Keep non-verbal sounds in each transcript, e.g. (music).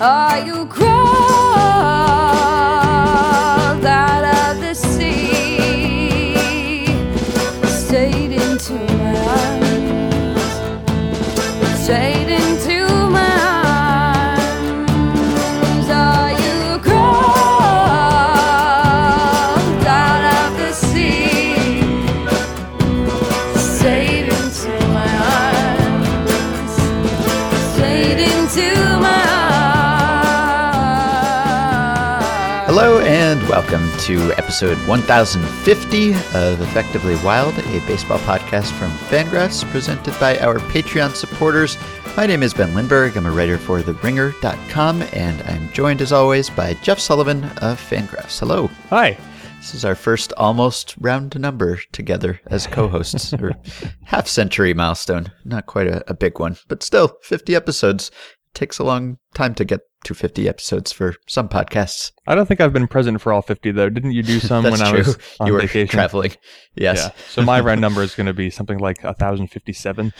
Are you crawled welcome to episode 1050 of Effectively Wild, a baseball podcast from Fangraphs presented by our Patreon supporters. My name is Ben Lindbergh. I'm a writer for TheRinger.com and I'm joined as always by Jeff Sullivan of Fangraphs. Hello. Hi. This is our first almost round number together as co-hosts, (laughs) or half century milestone. Not quite a, a big one, but still 50 episodes. Takes a long time to get to 50 episodes for some podcasts. I don't think I've been present for all 50 though. Didn't you do (laughs) some when true. I was on you were vacation? traveling. Yes. Yeah. So my round (laughs) number is going to be something like 1057.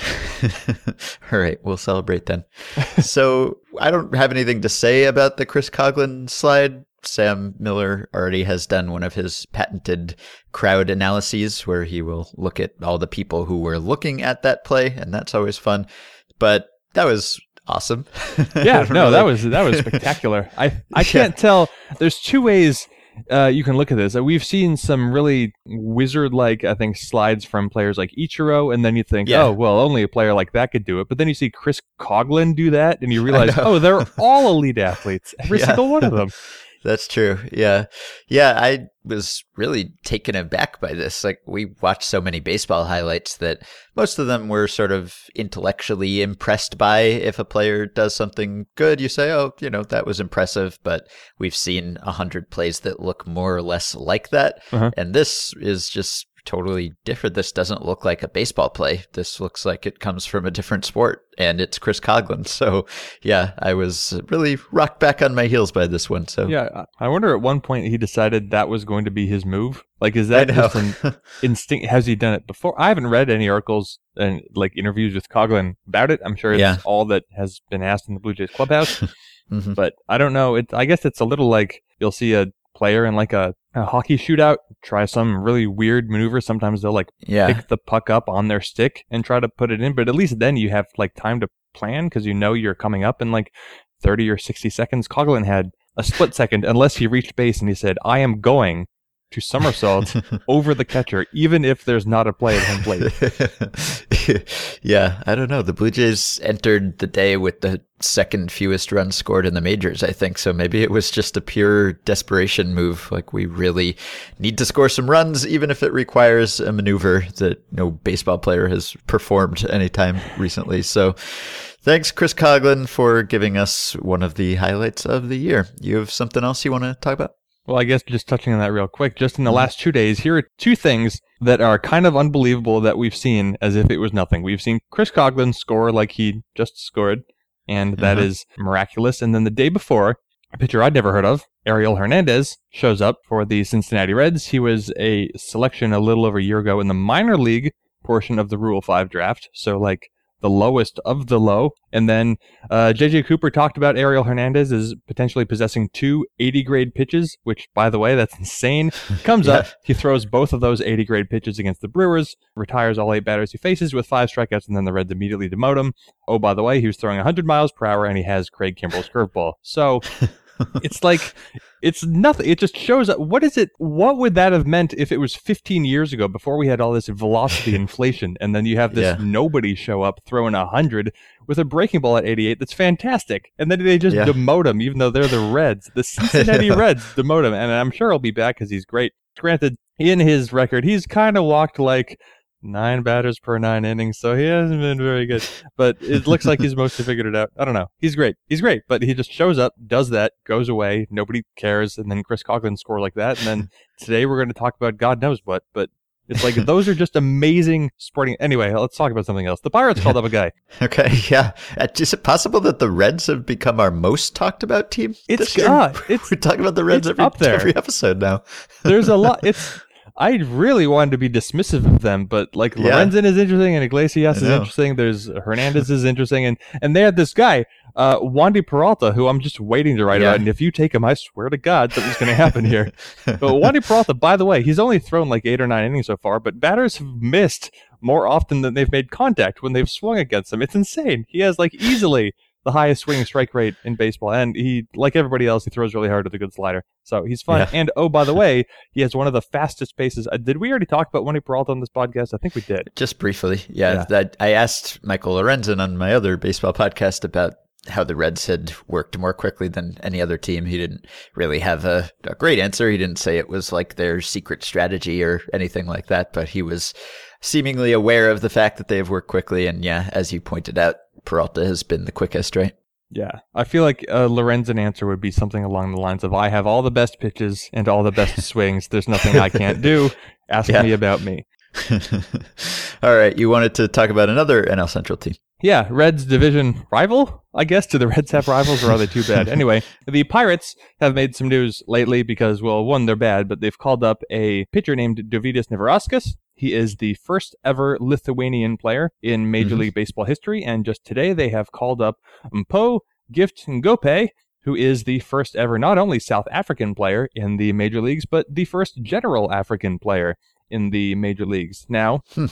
(laughs) All right, we'll celebrate then. so I don't have anything to say about the Chris Coghlan slide. Sam Miller already has done one of his patented crowd analyses where he will look at all the people who were looking at that play, and that's always fun. But that was awesome. (laughs) Yeah, (laughs) no, that was that was spectacular. I I (laughs) can't tell. There's two ways uh, you can look at this. Uh, We've seen some really wizard-like, I think, slides from players like Ichiro, and then you think, Yeah. oh, well, only a player like that could do it. But then you see Chris Coghlan do that, and you realize, oh, they're all elite athletes, every Yeah. single one of them. That's true. Yeah. Yeah. I was really taken aback by this. Like, we watched so many baseball highlights that most of them were sort of intellectually impressed by. If a player does something good, you say, oh, you know, that was impressive. But we've seen a hundred plays that look more or less like that. Uh-huh. And this is just totally different. This doesn't look like a baseball play. This looks like it comes from a different sport. And it's Chris Coghlan. (laughs) So, yeah, I was really rocked back on my heels by this one. So, Yeah, I wonder at one point he decided that was going to be his move. Like, is that just an (laughs) instinct? Has he done it before? I haven't read any articles and like interviews with Coghlan about it. I'm sure it's Yeah. all that has been asked in the Blue Jays clubhouse, (laughs) Mhm. but I don't know. It, I guess it's a little like you'll see a player in like a, a hockey shootout try some really weird maneuver. Sometimes they'll like Yeah. pick the puck up on their stick and try to put it in, but at least then you have like time to plan because you know you're coming up in like 30 or 60 seconds. Coghlan had a split second unless he reached base and he said, I am going to somersault over the catcher, even if there's not a play at home plate. (laughs) yeah, I don't know. The Blue Jays entered the day with the second fewest runs scored in the majors, I think. So maybe it was just a pure desperation move. Like we really need to score some runs, even if it requires a maneuver that no baseball player has performed anytime recently. So thanks, Chris Coghlan, for giving us one of the highlights of the year. You have something else you want to talk about? Well, I guess just touching on that real quick, just in the last two days, here are two things that are kind of unbelievable that we've seen as if it was nothing. We've seen Chris Coghlan score like he just scored, and that Uh-huh. is miraculous. And then the day before, a pitcher I'd never heard of, Ariel Hernandez, shows up for the Cincinnati Reds. He was a selection a little over a year ago in the minor league portion of the Rule 5 draft. So, like, the lowest of the low. And then uh, JJ Cooper talked about Ariel Hernandez as potentially possessing two 80 grade pitches, which, by the way, that's (laughs) insane. Comes up, he throws both of those 80 grade pitches against the Brewers, retires all eight batters he faces with five strikeouts, and then the Reds immediately demote him. Oh, by the way, he was throwing 100 miles per hour and he has Craig Kimbrel's curveball. So (laughs) it's like it's nothing. It just shows up. What is it? What would that have meant if it was 15 years ago before we had all this velocity (laughs) inflation, and then you have this Yeah. nobody show up throwing a hundred with a breaking ball at 88? That's fantastic. And then they just Yeah. demote him, even though they're the Reds, the (laughs) Cincinnati know. Reds demote him, and I'm sure he'll be back because he's great. Granted, in his record, he's kind of walked like nine batters per nine innings, so he hasn't been very good. But it looks like he's mostly figured it out. I don't know. He's great. He's great, but he just shows up, does that, goes away, nobody cares, and then Chris Coghlan score like that, and then today we're going to talk about God knows what. But it's like those are just amazing sporting. Anyway, let's talk about something else. The Pirates called up a guy. (laughs) Okay, yeah. Uh, Is it possible that the Reds have become our most talked about team? It's this year? uh, (laughs) it's We're talking about the Reds every, every episode now. there's a (laughs) lot. It's I really wanted to be dismissive of them, but like Yeah. Lorenzen is interesting and Iglesias is interesting. There's (laughs) Hernandez is interesting, and and they had this guy Uh, Wandy Peralta, who I'm just waiting to write Yeah. about, and if you take him, I swear to God, something's going to happen here. (laughs) But Wandy Peralta, by the way, he's only thrown like eight or nine innings so far, but batters have missed more often than they've made contact when they've swung against him. It's insane. He has like easily the highest swinging strike rate in baseball, and he, like everybody else, he throws really hard with a good slider. So he's fun. Yeah. And oh, by the (laughs) way, he has one of the fastest paces. Uh, did we already talk about Wandy Peralta on this podcast? I think we did. Just briefly, yeah. Yeah. That I asked Michael Lorenzen on my other baseball podcast about how the Reds had worked more quickly than any other team. He didn't really have a, a great answer. He didn't say it was like their secret strategy or anything like that, but he was seemingly aware of the fact that they have worked quickly. And yeah, as you pointed out, Peralta has been the quickest, right? Yeah, I feel like a Lorenzen answer would be something along the lines of, "I have all the best pitches and all the best (laughs) swings. There's nothing I can't do. Ask Yeah. me about me." (laughs) All right, you wanted to talk about another NL Central team. Yeah, Reds division rival, I guess. Do the Reds have rivals or are they too bad? (laughs) Anyway, the Pirates have made some news lately because, well, one, they're bad, but they've called up a pitcher named Dovydas Neverauskas. He is the first ever Lithuanian player in Major Mhm. League Baseball history, and just today they have called up Mpho Gift Ngoepe, who is the first ever not only South African player in the major leagues, but the first general African player in the major leagues. Now, Hmm.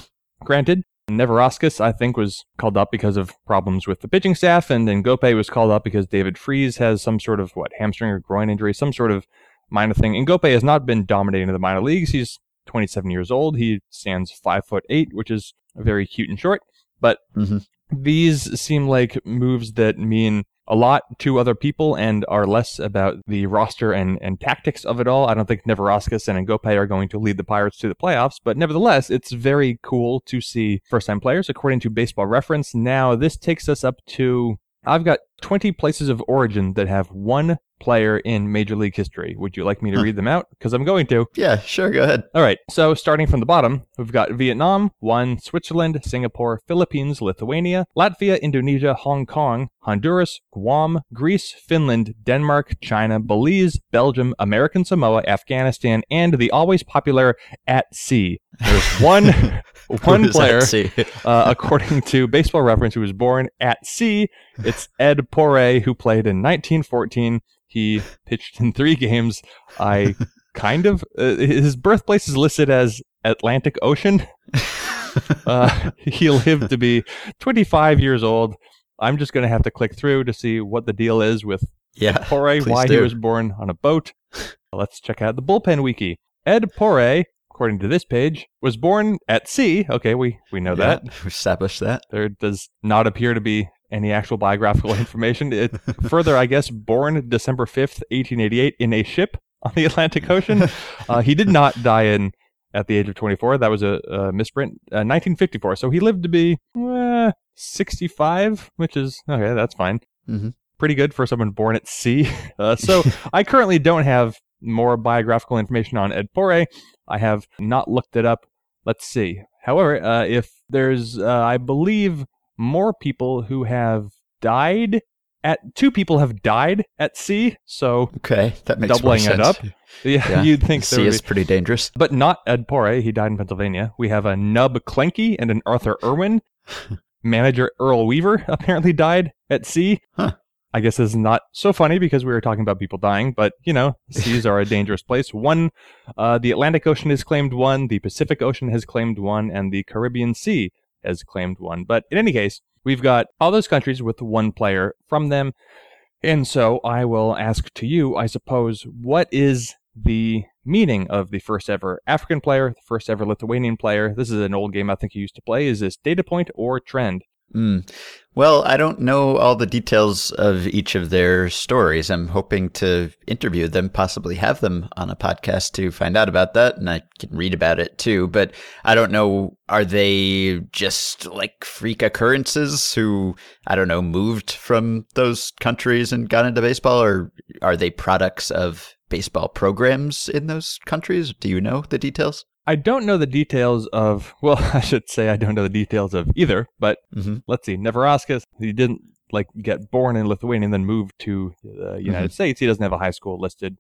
granted, Neverauskas, I think, was called up because of problems with the pitching staff, and then Gope was called up because David Freese has some sort of what hamstring or groin injury, some sort of minor thing. And Gope has not been dominating the minor leagues. He's 27 years old. He stands five foot eight, which is very cute and short. But Mhm. these seem like moves that mean a lot to other people and are less about the roster and, and tactics of it all. I don't think Neverauskas and Ngoepe are going to lead the Pirates to the playoffs, but nevertheless, it's very cool to see first time players. According to Baseball Reference, now this takes us up to I've got 20 places of origin that have one player in Major League history. Would you like me to read them out? Because I'm going to. Yeah, sure, go ahead. All right, so starting from the bottom, we've got Vietnam, one, Switzerland, Singapore, Philippines, Lithuania, Latvia, Indonesia, Hong Kong, Honduras, Guam, Greece, Finland, Denmark, China, Belize, Belgium, American Samoa, Afghanistan, and the always popular at sea. There's one (laughs) one Who is that? player uh, according to Baseball Reference, who was born at sea. It's Ed Porray, who played in 1914. He (laughs) pitched in three games. I kind of uh, his birthplace is listed as Atlantic Ocean. (laughs) Uh, he lived to be 25 years old. I'm just going to have to click through to see what the deal is with yeah. Please why he was born on a boat. Let's check out the bullpen wiki. Ed Porray, according to this page, was born at sea. Okay, we, we know that. Yeah, we established that. There does not appear to be any actual biographical (laughs) information. It, further, I guess, born December 5th, 1888, in a ship on the Atlantic (laughs) Ocean. Uh, he did not die in at the age of 24. That was a, a misprint. Uh, 1954. So he lived to be eh, 65, which is okay. That's fine. Mhm. Pretty good for someone born at sea. (laughs) Uh, so I currently don't have more biographical information on Ed Porray. I have not looked it up. Let's see. However, uh, if there's, uh, I believe, more people who have died at two people have died at sea. So Okay, that makes Doubling it up? yeah, Yeah. (laughs) you'd think Sea is be. pretty dangerous. But not Ed Porray. He died in Pennsylvania. We have a Nub Kleinke and an Arthur Irwin. (laughs) Manager Earl Weaver apparently died at sea. Huh. I guess is not so funny because we were talking about people dying, but you know, (laughs) seas are a dangerous place. One, uh, the Atlantic Ocean has claimed one, the Pacific Ocean has claimed one, and the Caribbean Sea has claimed one. But in any case, we've got all those countries with one player from them. And so I will ask to you, I suppose, what is the meaning of the first ever African player, the first ever Lithuanian player? This is an old game I think you used to play. Is this data point or trend? Mm. Well, I don't know all the details of each of their stories. I'm hoping to interview them, possibly have them on a podcast to find out about that, and I can read about it too. But I don't know, are they just like freak occurrences who, I don't know, moved from those countries and got into baseball, or are they products of baseball programs in those countries? Do you know the details? I don't know the details of, (laughs) well, I should say I don't know the details of either, but Mhm. let's see. Neverauskas, he didn't like get born in Lithuania and then move to the United States. He doesn't have a high school listed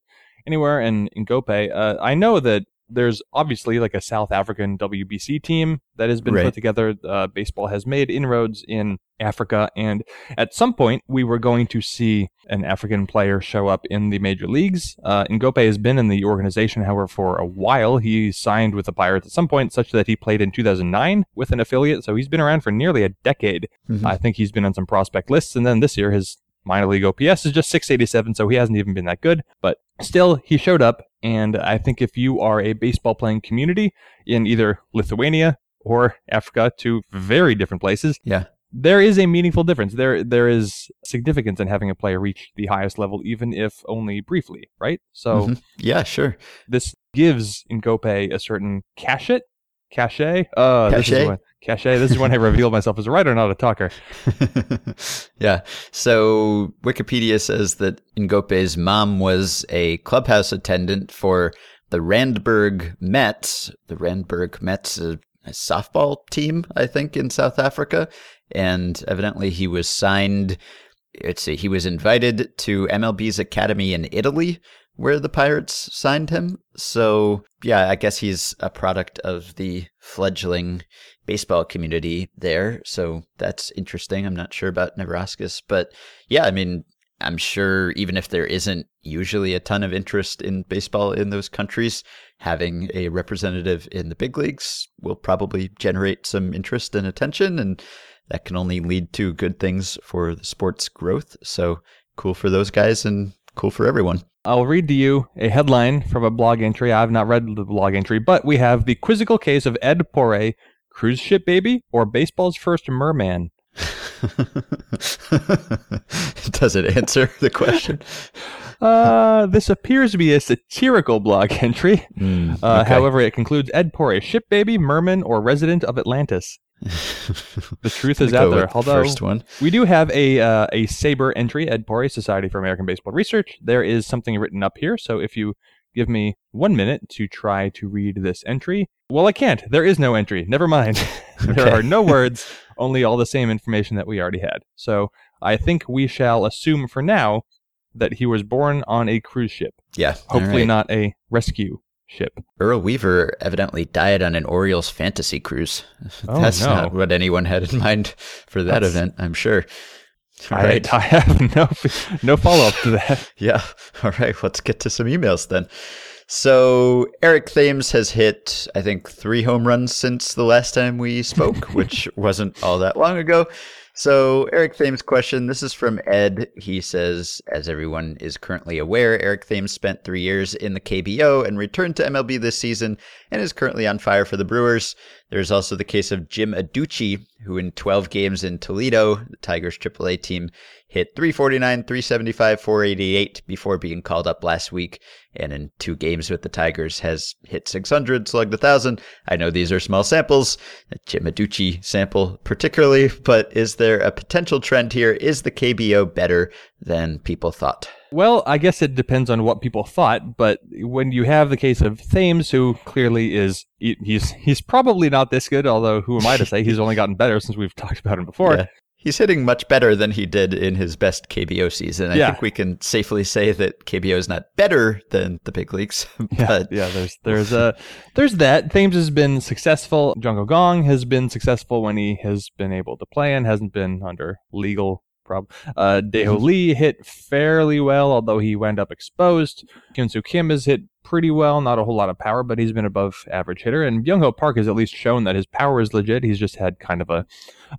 anywhere. And in Gope, uh, I know that there's obviously like a South African WBC team that has been Right. put together. Uh, baseball has made inroads in Africa, and at some point we were going to see an African player show up in the major leagues. Uh, Ngoepe has been in the organization, however, for a while. He signed with the Pirates at some point, such that he played in 2009 with an affiliate. So he's been around for nearly a decade. Mhm. I think he's been on some prospect lists, and then this year his minor league OPS is just 687, so he hasn't even been that good. But still, he showed up, and I think if you are a baseball playing community in either Lithuania or Africa, two very different places, Yeah. there is a meaningful difference. There, there is significance in having a player reach the highest level, even if only briefly, right? So Mhm. Yeah, sure. this gives Ngoepe a certain cachet. Cachet? Uh, This Cachet? is when, cachet. This is when I reveal myself as a writer, not a talker. (laughs) yeah. So Wikipedia says that Ngoepe's mom was a clubhouse attendant for the Randburg Mets. The Randburg Mets, a, a softball team, I think, in South Africa. And evidently he was signed. Let's see, he was invited to MLB's academy in Italy, where the Pirates signed him. So, yeah, I guess he's a product of the fledgling baseball community there. So that's interesting. I'm not sure about Neverauskas, but yeah, I mean, I'm sure even if there isn't usually a ton of interest in baseball in those countries, having a representative in the big leagues will probably generate some interest and attention, and that can only lead to good things for the sport's growth. So cool for those guys and cool for everyone. I'll read to you a headline from a blog entry. I've not read the blog entry, but we have the quizzical case of Ed Porray, cruise ship baby, or baseball's first merman. (laughs) Does it answer the question? (laughs) Uh, this appears to be a satirical blog entry. Mm, Uh. However, it concludes Ed Porray, ship baby, merman, or resident of Atlantis. The truth (laughs) is out there. Although first one. we do have a uh, a SABR entry, Ed Porray, Society for American Baseball Research. There is something written up here, so if you give me one minute to try to read this entry, well, I can't. There is no entry. Never mind. (laughs) (laughs) there Okay. are no words, only all the same information that we already had. So I think we shall assume for now that he was born on a cruise ship, Yeah. all hopefully right. not a rescue ship. Earl Weaver evidently died on an Orioles fantasy cruise. Oh, (laughs) That's no. not what anyone had in mind for that That's- event, I'm sure. All (laughs) I, right. I have (laughs) no no follow up to that. Yeah. All right. Let's get to some emails then. So Eric Thames has hit, I think, three home runs since the last time we spoke, which wasn't all that long ago. So Eric Thames' question. This is from Ed. He says, as everyone is currently aware, Eric Thames spent three years in the KBO and returned to MLB this season and is currently on fire for the Brewers. There's also the case of Jim Adduci, who in 12 games in Toledo, the Tigers AAA team, hit 349, 375, 488 before being called up last week. And in two games with the Tigers has hit 600, slugged 1,000. I know these are small samples, a Jim Adduci sample particularly, but is there a potential trend here? Is the KBO better than people thought? Well, I guess it depends on what people thought, but when you have the case of Thames, who clearly is he's he's probably not this good, although who am I to say? He's only gotten better since we've talked about him before. Yeah. He's hitting much better than he did in his best KBO season. I Yeah. think we can safely say that KBO is not better than the big leagues, (laughs) Yeah, but yeah. There's there's a there's that. Thames has been successful. Jung Ho Kang has been successful when he has been able to play and hasn't been under legal problem. Uh, Daeho Lee hit fairly well, although he wound up exposed. Hyun Soo Kim has hit pretty well, not a whole lot of power, but he's been above average hitter. And Byung Ho Park has at least shown that his power is legit. He's just had kind of a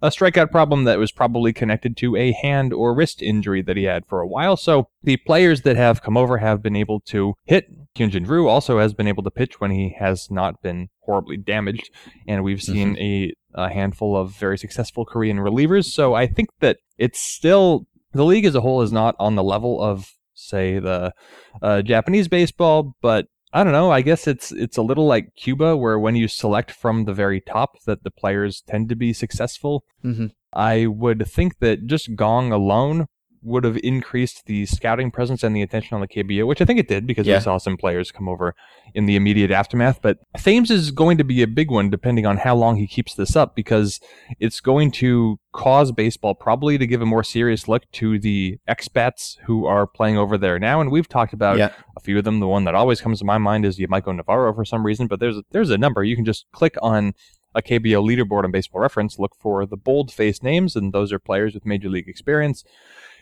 a strikeout problem that was probably connected to a hand or wrist injury that he had for a while. So the players that have come over have been able to hit. Hyun-Jin Ryu also has been able to pitch when he has not been horribly damaged, and we've mm-hmm. seen a, a handful of very successful Korean relievers. So I think that it's still the league as a whole is not on the level of say the uh, Japanese baseball, but I don't know. I guess it's it's a little like Cuba, where when you select from the very top, that the players tend to be successful. Mm-hmm. I would think that just Kang alone would have increased the scouting presence and the attention on the KBO, which I think it did because Yeah. we saw some players come over in the immediate aftermath. But Thames is going to be a big one depending on how long he keeps this up because it's going to cause baseball probably to give a more serious look to the expats who are playing over there now. And we've talked about Yeah. a few of them. The one that always comes to my mind is Yamaiko Navarro for some reason, but there's there's a number. You can just click on a KBO leaderboard on Baseball Reference, look for the bold faced names, and those are players with major league experience.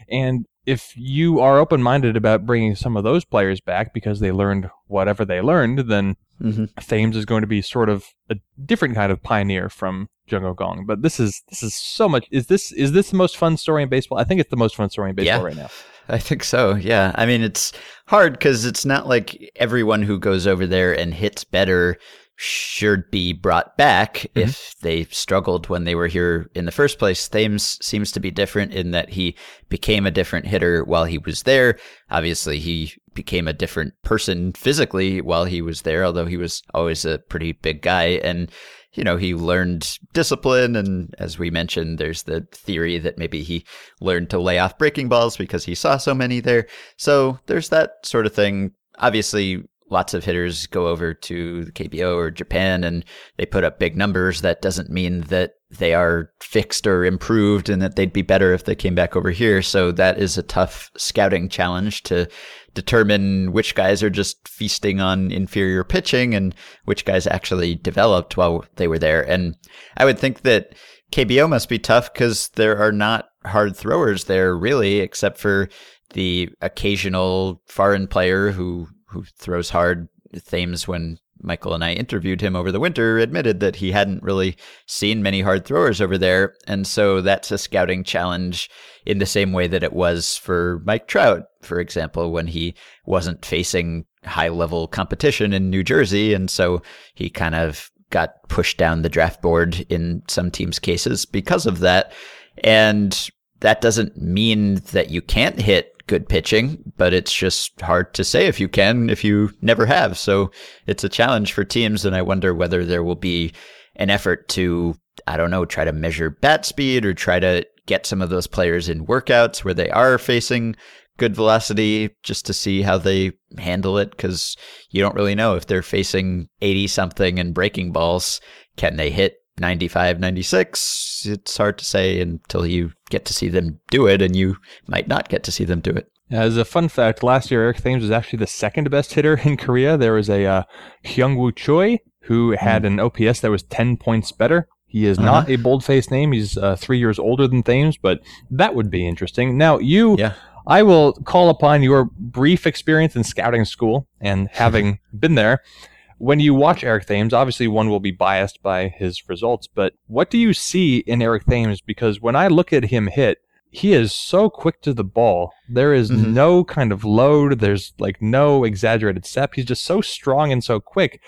And if you are open minded about bringing some of those players back because they learned whatever they learned, then Mhm. Thames is going to be sort of a different kind of pioneer from Jung Ho Kang. But this is this is so much. Is this is this the most fun story in baseball? I think it's the most fun story in baseball Yeah. right now. I think so. Yeah. I mean, it's hard because it's not like everyone who goes over there and hits better should be brought back Mhm. if they struggled when they were here in the first place. Thames seems to be different in that he became a different hitter while he was there. Obviously, he became a different person physically while he was there, although he was always a pretty big guy. And you know, he learned discipline. And as we mentioned, there's the theory that maybe he learned to lay off breaking balls because he saw so many there. So there's that sort of thing. Obviously, lots of hitters go over to the KBO or Japan and they put up big numbers. That doesn't mean that they are fixed or improved and that they'd be better if they came back over here. So that is a tough scouting challenge to determine which guys are just feasting on inferior pitching and which guys actually developed while they were there. And I would think that KBO must be tough because there are not hard throwers there really, except for the occasional foreign player who who throws hard. Thames, when Michael and I interviewed him over the winter, admitted that he hadn't really seen many hard throwers over there, and so that's a scouting challenge in the same way that it was for Mike Trout, for example, when he wasn't facing high level competition in New Jersey, and so he kind of got pushed down the draft board in some teams' cases because of that. And that doesn't mean that you can't hit good pitching, but it's just hard to say if you can if you never have. So it's a challenge for teams, and I wonder whether there will be an effort to, I don't know, try to measure bat speed or try to get some of those players in workouts where they are facing good velocity just to see how they handle it because you don't really know if they're facing 80 something and breaking balls. Can they hit 95, 96? It's hard to say until you get to see them do it, and you might not get to see them do it. As a fun fact, last year Eric Thames was actually the second best hitter in Korea. There was a uh, Hyungwoo Choi who had an OPS that was 10 points better. He is not a bold-faced name. He's uh, three years older than Thames, but that would be interesting. Now, you, Yeah. I will call upon your brief experience in scouting school and having (laughs) been there. When you watch Eric Thames, obviously one will be biased by his results, but what do you see in Eric Thames? Because when I look at him hit, he is so quick to the ball. There is Mhm. no kind of load. There's like no exaggerated step. He's just so strong and so quick.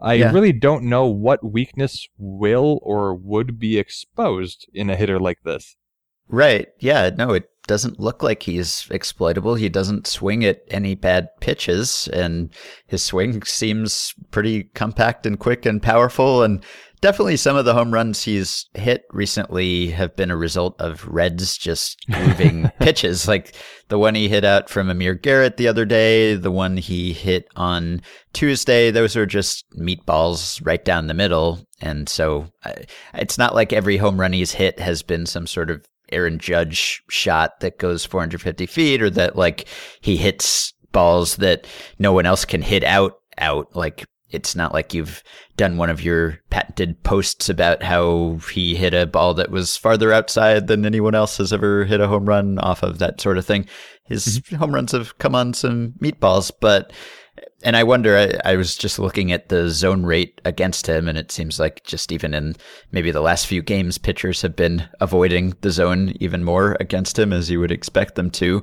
I Yeah. really don't know what weakness will or would be exposed in a hitter like this. Right. Yeah. No, it doesn't look like he's exploitable. He doesn't swing at any bad pitches, and his swing seems pretty compact and quick and powerful. And definitely some of the home runs he's hit recently have been a result of Reds just (laughs) moving pitches. Like the one he hit out from Amir Garrett the other day, the one he hit on Tuesday, those are just meatballs right down the middle. And so uh, it's not like every home run he's hit has been some sort of Aaron Judge shot that goes 450 feet or that like he hits balls that no one else can hit out out like it's not like you've done one of your patented posts about how he hit a ball that was farther outside than anyone else has ever hit a home run off of that sort of thing. His mm-hmm. home runs have come on some meatballs, but and I wonder, I, I was just looking at the zone rate against him, and it seems like just even in maybe the last few games, pitchers have been avoiding the zone even more against him, as you would expect them to.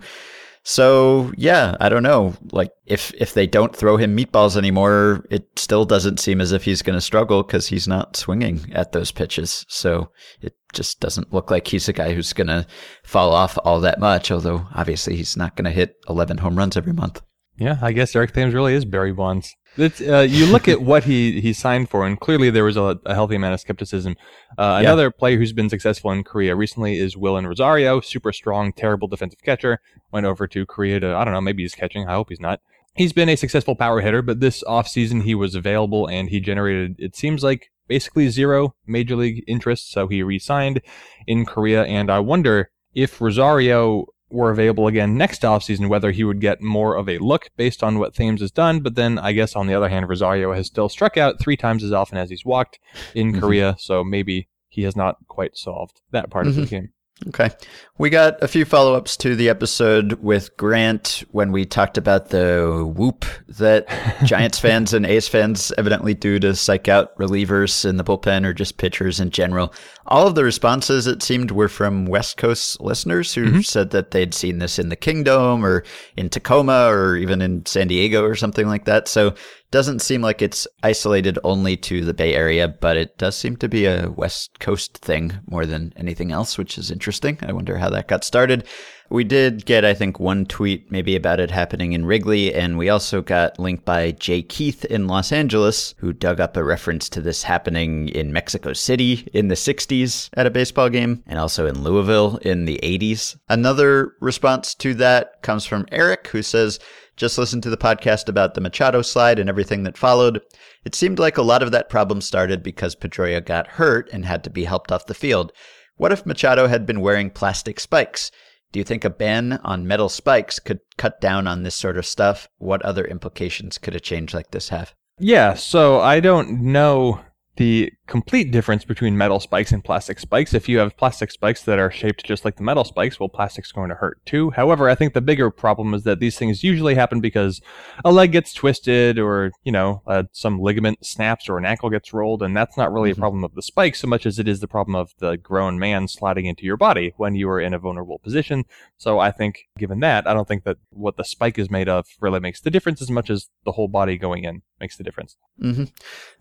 So yeah, I don't know. Like if if they don't throw him meatballs anymore, it still doesn't seem as if he's going to struggle because he's not swinging at those pitches. So it just doesn't look like he's a guy who's going to fall off all that much. Although obviously he's not going to hit 11 home runs every month. Yeah, I guess Eric Thames really is Barry Bonds. Uh, you look at what he, he signed for, and clearly there was a, a healthy amount of skepticism. Uh, Yeah. Another player who's been successful in Korea recently is Wilin Rosario, super strong, terrible defensive catcher. Went over to Korea to, I don't know, maybe he's catching. I hope he's not. He's been a successful power hitter, but this offseason he was available and he generated, it seems like, basically zero major league interest. So he re signed in Korea. And I wonder if Rosario were available again next offseason, whether he would get more of a look based on what Thames has done. But then I guess on the other hand, Rosario has still struck out three times as often as he's walked in Mhm. Korea. So maybe he has not quite solved that part of the Mhm. game. Okay. We got a few follow ups to the episode with Grant when we talked about the whoop that (laughs) Giants fans and A's fans evidently do to psych out relievers in the bullpen or just pitchers in general. All of the responses, it seemed, were from West Coast listeners who Mhm. said that they'd seen this in the Kingdom or in Tacoma or even in San Diego or something like that. So doesn't seem like it's isolated only to the Bay Area, but it does seem to be a West Coast thing more than anything else, which is interesting. I wonder how that got started. We did get, I think, one tweet maybe about it happening in Wrigley, and we also got linked by Jay Keith in Los Angeles, who dug up a reference to this happening in Mexico City in the 60s at a baseball game, and also in Louisville in the 80s. Another response to that comes from Eric, who says, just listened to the podcast about the Machado slide and everything that followed. It seemed like a lot of that problem started because Pedroia got hurt and had to be helped off the field. What if Machado had been wearing plastic spikes? Do you think a ban on metal spikes could cut down on this sort of stuff? What other implications could a change like this have? Yeah, so I don't know the complete difference between metal spikes and plastic spikes. If you have plastic spikes that are shaped just like the metal spikes, well, plastic's going to hurt too. However, I think the bigger problem is that these things usually happen because a leg gets twisted or, you know, uh, some ligament snaps or an ankle gets rolled, and that's not really Mhm. a problem of the spike so much as it is the problem of the grown man sliding into your body when you are in a vulnerable position. So I think, given that, I don't think that what the spike is made of really makes the difference as much as the whole body going in makes the difference. hmm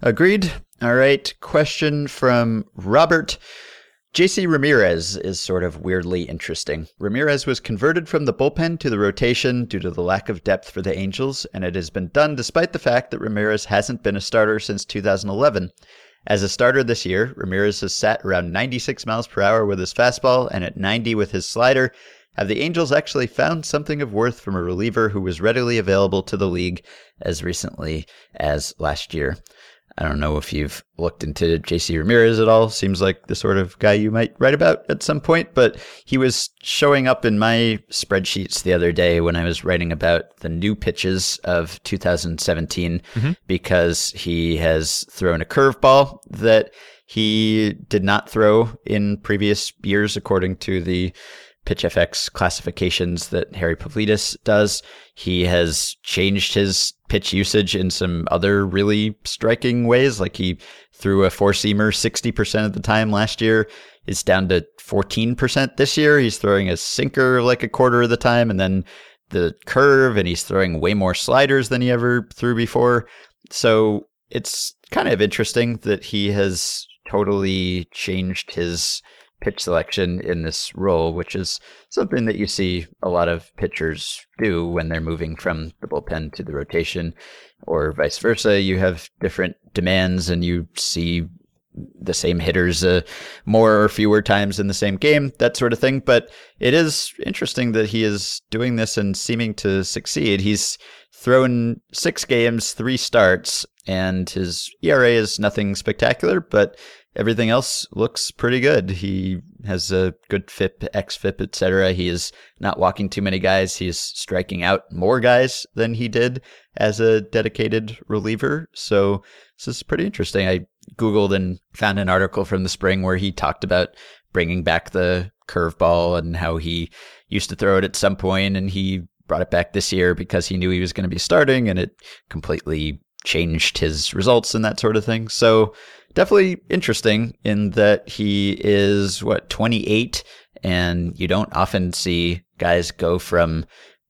Agreed. All right. Question from Robert. JC Ramirez is sort of weirdly interesting. Ramirez was converted from the bullpen to the rotation due to the lack of depth for the Angels, and it has been done despite the fact that Ramirez hasn't been a starter since 2011. As a starter this year, Ramirez has sat around 96 miles per hour with his fastball and at 90 with his slider. Have the Angels actually found something of worth from a reliever who was readily available to the league as recently as last year? I don't know if you've looked into JC Ramirez at all. Seems like the sort of guy you might write about at some point, but he was showing up in my spreadsheets the other day when I was writing about the new pitches of 2017 Mhm. because he has thrown a curveball that he did not throw in previous years, according to the PitchFX classifications that Harry Pavlidis does. He has changed his pitch usage in some other really striking ways. Like he threw a four seamer 60% of the time last year. It's down to 14% this year. He's throwing a sinker like a quarter of the time and then the curve, and he's throwing way more sliders than he ever threw before. So it's kind of interesting that he has totally changed his pitch selection in this role, which is something that you see a lot of pitchers do when they're moving from the bullpen to the rotation, or vice versa. You have different demands, and you see the same hitters uh, more or fewer times in the same game, that sort of thing. But it is interesting that he is doing this and seeming to succeed. He's thrown six games, three starts, and his ERA is nothing spectacular, but everything else looks pretty good. He has a good FIP, XFIP, etc. He is not walking too many guys. He's striking out more guys than he did as a dedicated reliever. So this is pretty interesting. I Googled and found an article from the spring where he talked about bringing back the curveball and how he used to throw it at some point and he brought it back this year because he knew he was going to be starting and it completely changed his results and that sort of thing. So definitely interesting in that he is what 28 and you don't often see guys go from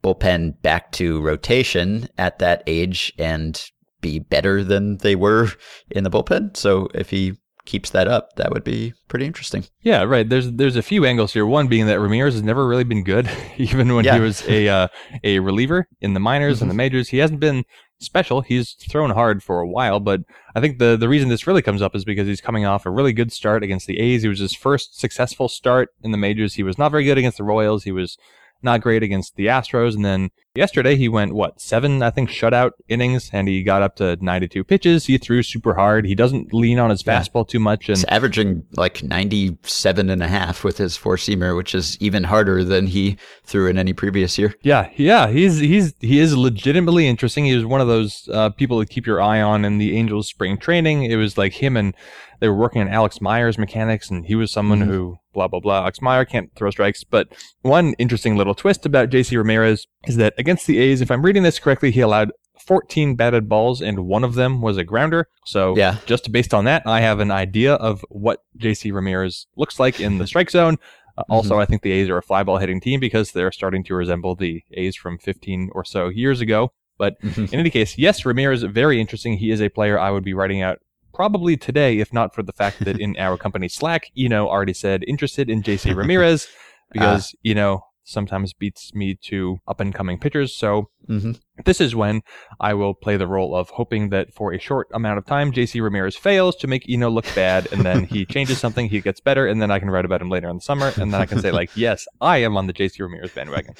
bullpen back to rotation at that age and be better than they were in the bullpen. So if he keeps that up, that would be pretty interesting. Yeah, right. There's there's a few angles here. One being that Ramirez has never really been good, (laughs) even when Yeah. he was a uh, a reliever in the minors and the majors. He hasn't been special. He's thrown hard for a while, but I think the the reason this really comes up is because he's coming off a really good start against the A's. It was his first successful start in the majors. He was not very good against the Royals. He was not great against the Astros, and then yesterday he went what seven I think shutout innings, and he got up to 92 pitches. He threw super hard. He doesn't lean on his fastball too much, and He's averaging like 97 and a half with his four seamer, which is even harder than he threw in any previous year. Yeah, yeah, he's he's he is legitimately interesting. He was one of those uh, people to keep your eye on in the Angels spring training. It was like him and they were working on Alex Meyer's mechanics, and he was someone Mhm. who blah blah blah. Alex Meyer can't throw strikes, but one interesting little twist about JC Ramirez is that against the A's, if I'm reading this correctly, he allowed 14 batted balls, and one of them was a grounder. So Yeah. just based on that, I have an idea of what JC Ramirez looks like in the strike zone. Uh, also, I think the A's are a fly ball hitting team because they're starting to resemble the A's from 15 or so years ago. But in any case, yes, Ramirez, is very interesting. He is a player I would be writing out probably today, if not for the fact that in our company Slack, Eno, already said interested in JC (laughs) Ramirez because, you know, sometimes beats me to up and coming pitchers. So hmm this is when I will play the role of hoping that for a short amount of time, JC Ramirez fails to make Eno look bad, and then he (laughs) changes something, he gets better, and then I can write about him later in the summer, and then I can say, like, (laughs) yes, I am on the JC Ramirez bandwagon.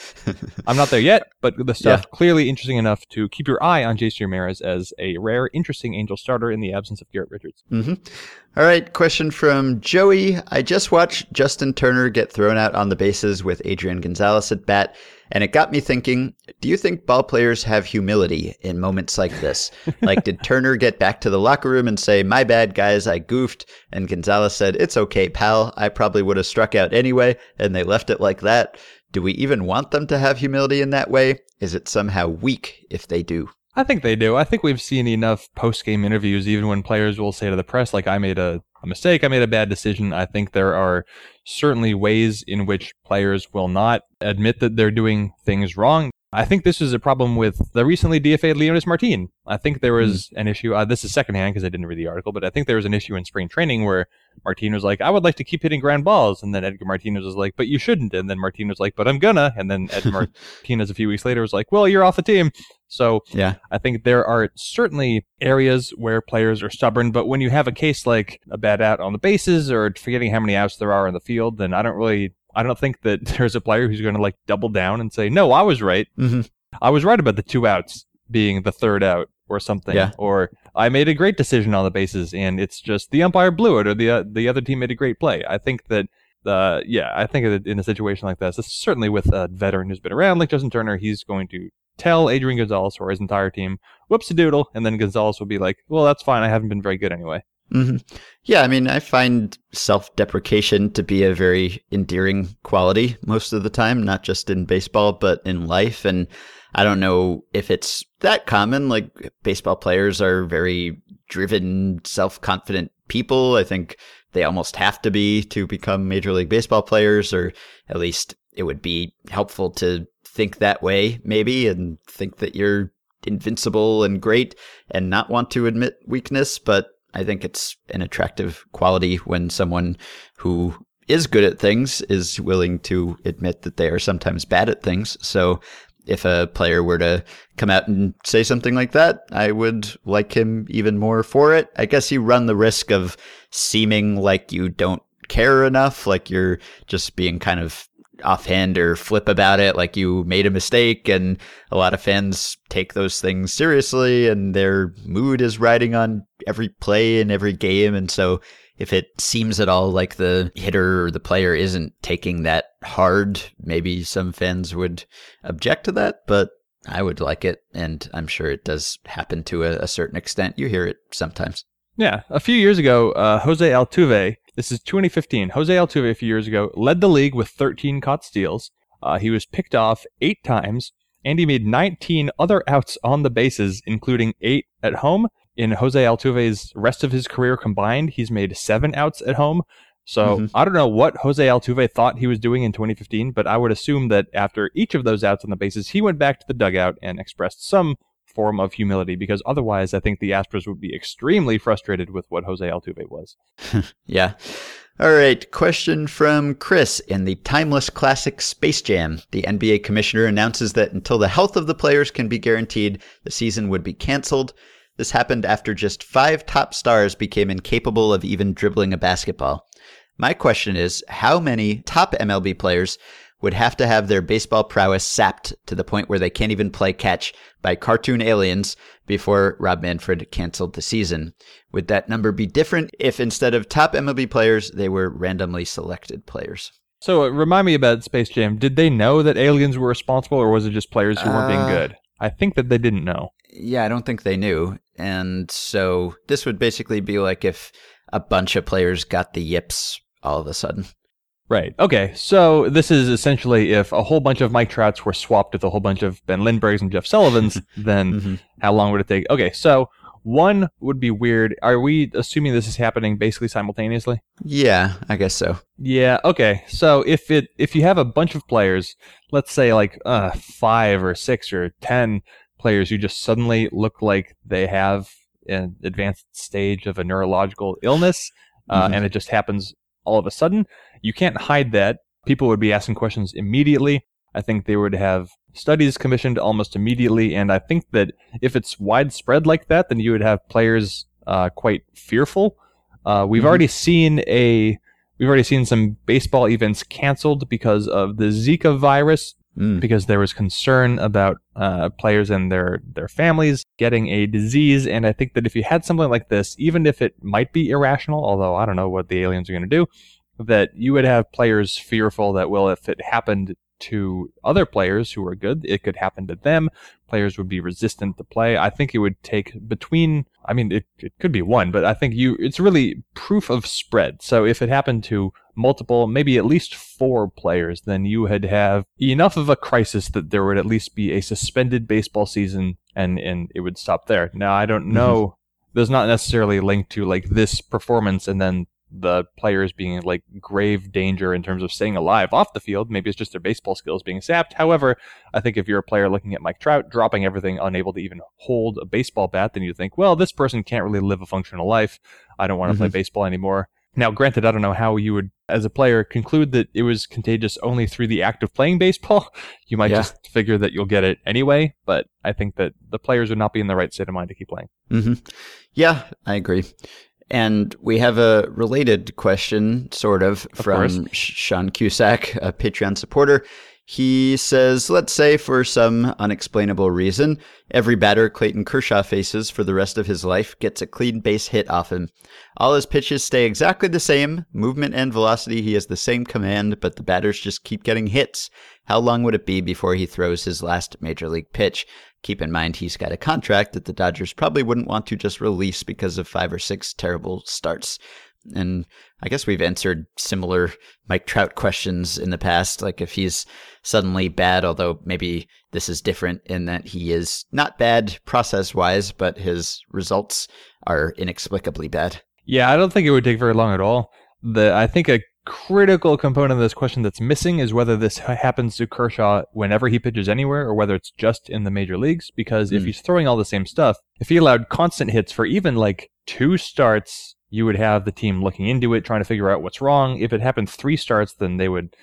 I'm not there yet, but the stuff clearly interesting enough to keep your eye on JC Ramirez as a rare, interesting Angel starter in the absence of Garrett Richards. hmm All right, question from Joey. I just watched Justin Turner get thrown out on the bases with Adrian Gonzalez at bat, and it got me thinking do you think ball players have humility in moments like this? (laughs) like, did Turner get back to the locker room and say, My bad, guys, I goofed? And Gonzalez said, It's okay, pal. I probably would have struck out anyway, and they left it like that. Do we even want them to have humility in that way? Is it somehow weak if they do? I think they do. I think we've seen enough post game interviews, even when players will say to the press, like, I made a, a mistake, I made a bad decision. I think there are certainly ways in which players will not admit that they're doing things wrong. I think this is a problem with the recently DFA'd Leonys Martin. I think there was an issue. Uh, this is secondhand because I didn't read the article, but I think there was an issue in spring training where Martin was like, I would like to keep hitting ground balls. And then Edgar Martinez was like, but you shouldn't. And then Martin was like, but I'm gonna. And then Edgar (laughs) Martinez a few weeks later was like, well, you're off the team. So Yeah. I think there are certainly areas where players are stubborn, but when you have a case like a bad out on the bases or forgetting how many outs there are in the field, then I don't really, I don't think that (laughs) there's a player who's going to like double down and say, no, I was right. hmm I was right about the two outs being the third out or something. Yeah. Or I made a great decision on the bases and it's just the umpire blew it or the, uh, the other team made a great play. I think that uh, yeah, I think that in a situation like this, certainly with a veteran who's been around like Justin Turner, he's going to tell Adrian Gonzalez or his entire team, whoops a doodle, and then Gonzalez will be like, well, that's fine. I haven't been very good anyway. Hmm Yeah, I mean, I find self deprecation to be a very endearing quality most of the time, not just in baseball, but in life. And I don't know if it's that common. Like, baseball players are very driven, self confident people. I think they almost have to be to become Major League Baseball players, or at least it would be helpful to think that way, maybe, and think that you're invincible and great and not want to admit weakness. But I think it's an attractive quality when someone who is good at things is willing to admit that they are sometimes bad at things. So if a player were to come out and say something like that, I would like him even more for it. I guess you run the risk of seeming like you don't care enough, like you're just being kind of offhand or flip about it, like you made a mistake. And a lot of fans take those things seriously, and their mood is riding on every play in every game. And so if it seems at all like the hitter or the player isn't taking that hard, maybe some fans would object to that, but I would like it. And I'm sure it does happen to a, a certain extent. You hear it sometimes. Yeah, a few years ago, uh, Jose Altuve, this is 2015, Jose Altuve a few years ago led the league with 13 caught steals. Uh, he was picked off eight times, and he made 19 other outs on the bases, including eight at home. In Jose Altuve's rest of his career combined, he's made seven outs at home. So Mhm. I don't know what Jose Altuve thought he was doing in 2015, but I would assume that after each of those outs on the bases, he went back to the dugout and expressed some form of humility because otherwise I think the Astros would be extremely frustrated with what Jose Altuve was. (laughs) Yeah. All right. Question from Chris in the timeless classic Space Jam. The NBA commissioner announces that until the health of the players can be guaranteed, the season would be canceled. This happened after just five top stars became incapable of even dribbling a basketball. My question is how many top MLB players would have to have their baseball prowess sapped to the point where they can't even play catch by cartoon aliens before Rob Manfred canceled the season? Would that number be different if instead of top MLB players, they were randomly selected players? So uh, remind me about Space Jam. Did they know that aliens were responsible, or was it just players who weren't being Uh, good? I think that they didn't know. Yeah, I don't think they knew. And so this would basically be like if a bunch of players got the yips all of a sudden. Right. Okay. So this is essentially if a whole bunch of Mike Trouts were swapped with a whole bunch of Ben Lindberghs and Jeff Sullivans, (laughs) then Mhm. how long would it take? Okay. So one would be weird. Are we assuming this is happening basically simultaneously? Yeah, I guess so. Yeah. Okay. So if it if you have a bunch of players, let's say like uh, five or six or ten players who just suddenly look like they have an advanced stage of a neurological illness, uh, Mhm. and it just happens all of a sudden, you can't hide that. People would be asking questions immediately. I think they would have studies commissioned almost immediately, and I think that if it's widespread like that, then you would have players uh, quite fearful. Uh, we've Mhm. already seen a we've already seen some baseball events canceled because of the Zika virus, Mm. because there was concern about uh, players and their their families getting a disease. And I think that if you had something like this, even if it might be irrational, although I don't know what the aliens are going to do, that you would have players fearful that well, if it happened to other players who are good, it could happen to them. Players would be resistant to play. I think it would take between. I mean, it, it could be one, but I think you. It's really proof of spread. So if it happened to multiple, maybe at least four players, then you would have enough of a crisis that there would at least be a suspended baseball season, and and it would stop there. Now I don't mm-hmm. know. There's not necessarily a link to like this performance and then the players being like grave danger in terms of staying alive off the field. Maybe it's just their baseball skills being sapped. However, I think if you're a player looking at Mike Trout dropping everything, unable to even hold a baseball bat, then you think, well, this person can't really live a functional life. I don't want to play baseball anymore. Now, granted, I don't know how you would, as a player, conclude that it was contagious only through the act of playing baseball. (laughs) You might Yeah. just figure that you'll get it anyway, but I think that the players would not be in the right state of mind to keep playing. hmm Yeah, I agree. And we have a related question, sort of, course. from Sean Cusack, a Patreon supporter. He says, let's say for some unexplainable reason, every batter Clayton Kershaw faces for the rest of his life gets a clean base hit off him. All his pitches stay exactly the same, movement and velocity, he has the same command, but the batters just keep getting hits. How long would it be before he throws his last major league pitch? Keep in mind he's got a contract that the Dodgers probably wouldn't want to just release because of five or six terrible starts. And I guess we've answered similar Mike Trout questions in the past, like if he's suddenly bad, although maybe this is different in that he is not bad process wise, but his results are inexplicably bad. Yeah, I don't think it would take very long at all. The I think a critical component of this question that's missing is whether this happens to Kershaw whenever he pitches anywhere or whether it's just in the major leagues. Because if Hmm. he's throwing all the same stuff, if he allowed constant hits for even like two starts, you would have the team looking into it, trying to figure out what's wrong. If it happened three starts, then they would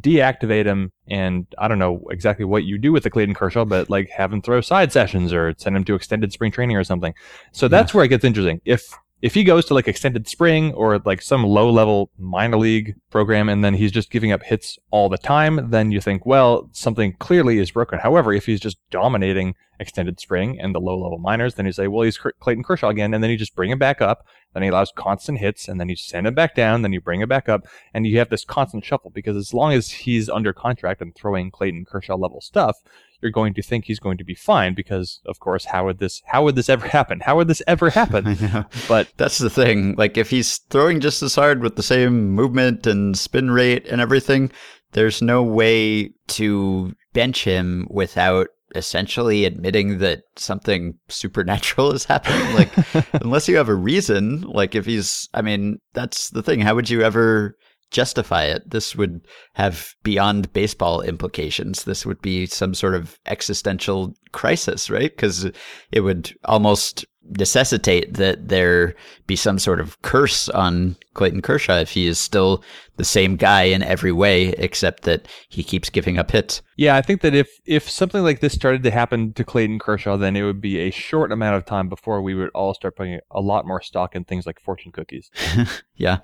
deactivate him and I don't know exactly what you do with the Clayton Kershaw, but like have him throw side sessions or send him to extended spring training or something. So that's where it gets interesting. If if he goes to like extended spring or like some low level minor league program and then he's just giving up hits all the time, then you think, well, something clearly is broken. However, if he's just dominating extended spring and the low level minors, then you say, well, he's Clayton Kershaw again, and then you just bring him back up. Then he allows constant hits, and then you send him back down. Then you bring him back up, and you have this constant shuffle because as long as he's under contract and throwing Clayton Kershaw level stuff, you're going to think he's going to be fine because, of course, how would this how would this ever happen? How would this ever happen? (laughs) But (laughs) That's the thing. Like, if he's throwing just as hard with the same movement and spin rate and everything, there's no way to bench him without essentially admitting that something supernatural (laughs) is happening. Like, unless you have a reason, like, if he's, I mean, that's the thing. How would you ever justify it. This would have beyond baseball implications. This would be some sort of existential crisis, right? Because it would almost necessitate that there be some sort of curse on Clayton Kershaw if he is still the same guy in every way, except that he keeps giving up hits. Yeah, I think that if if something like this started to happen to Clayton Kershaw, then it would be a short amount of time before we would all start putting a lot more stock in things like fortune cookies. (laughs) yeah.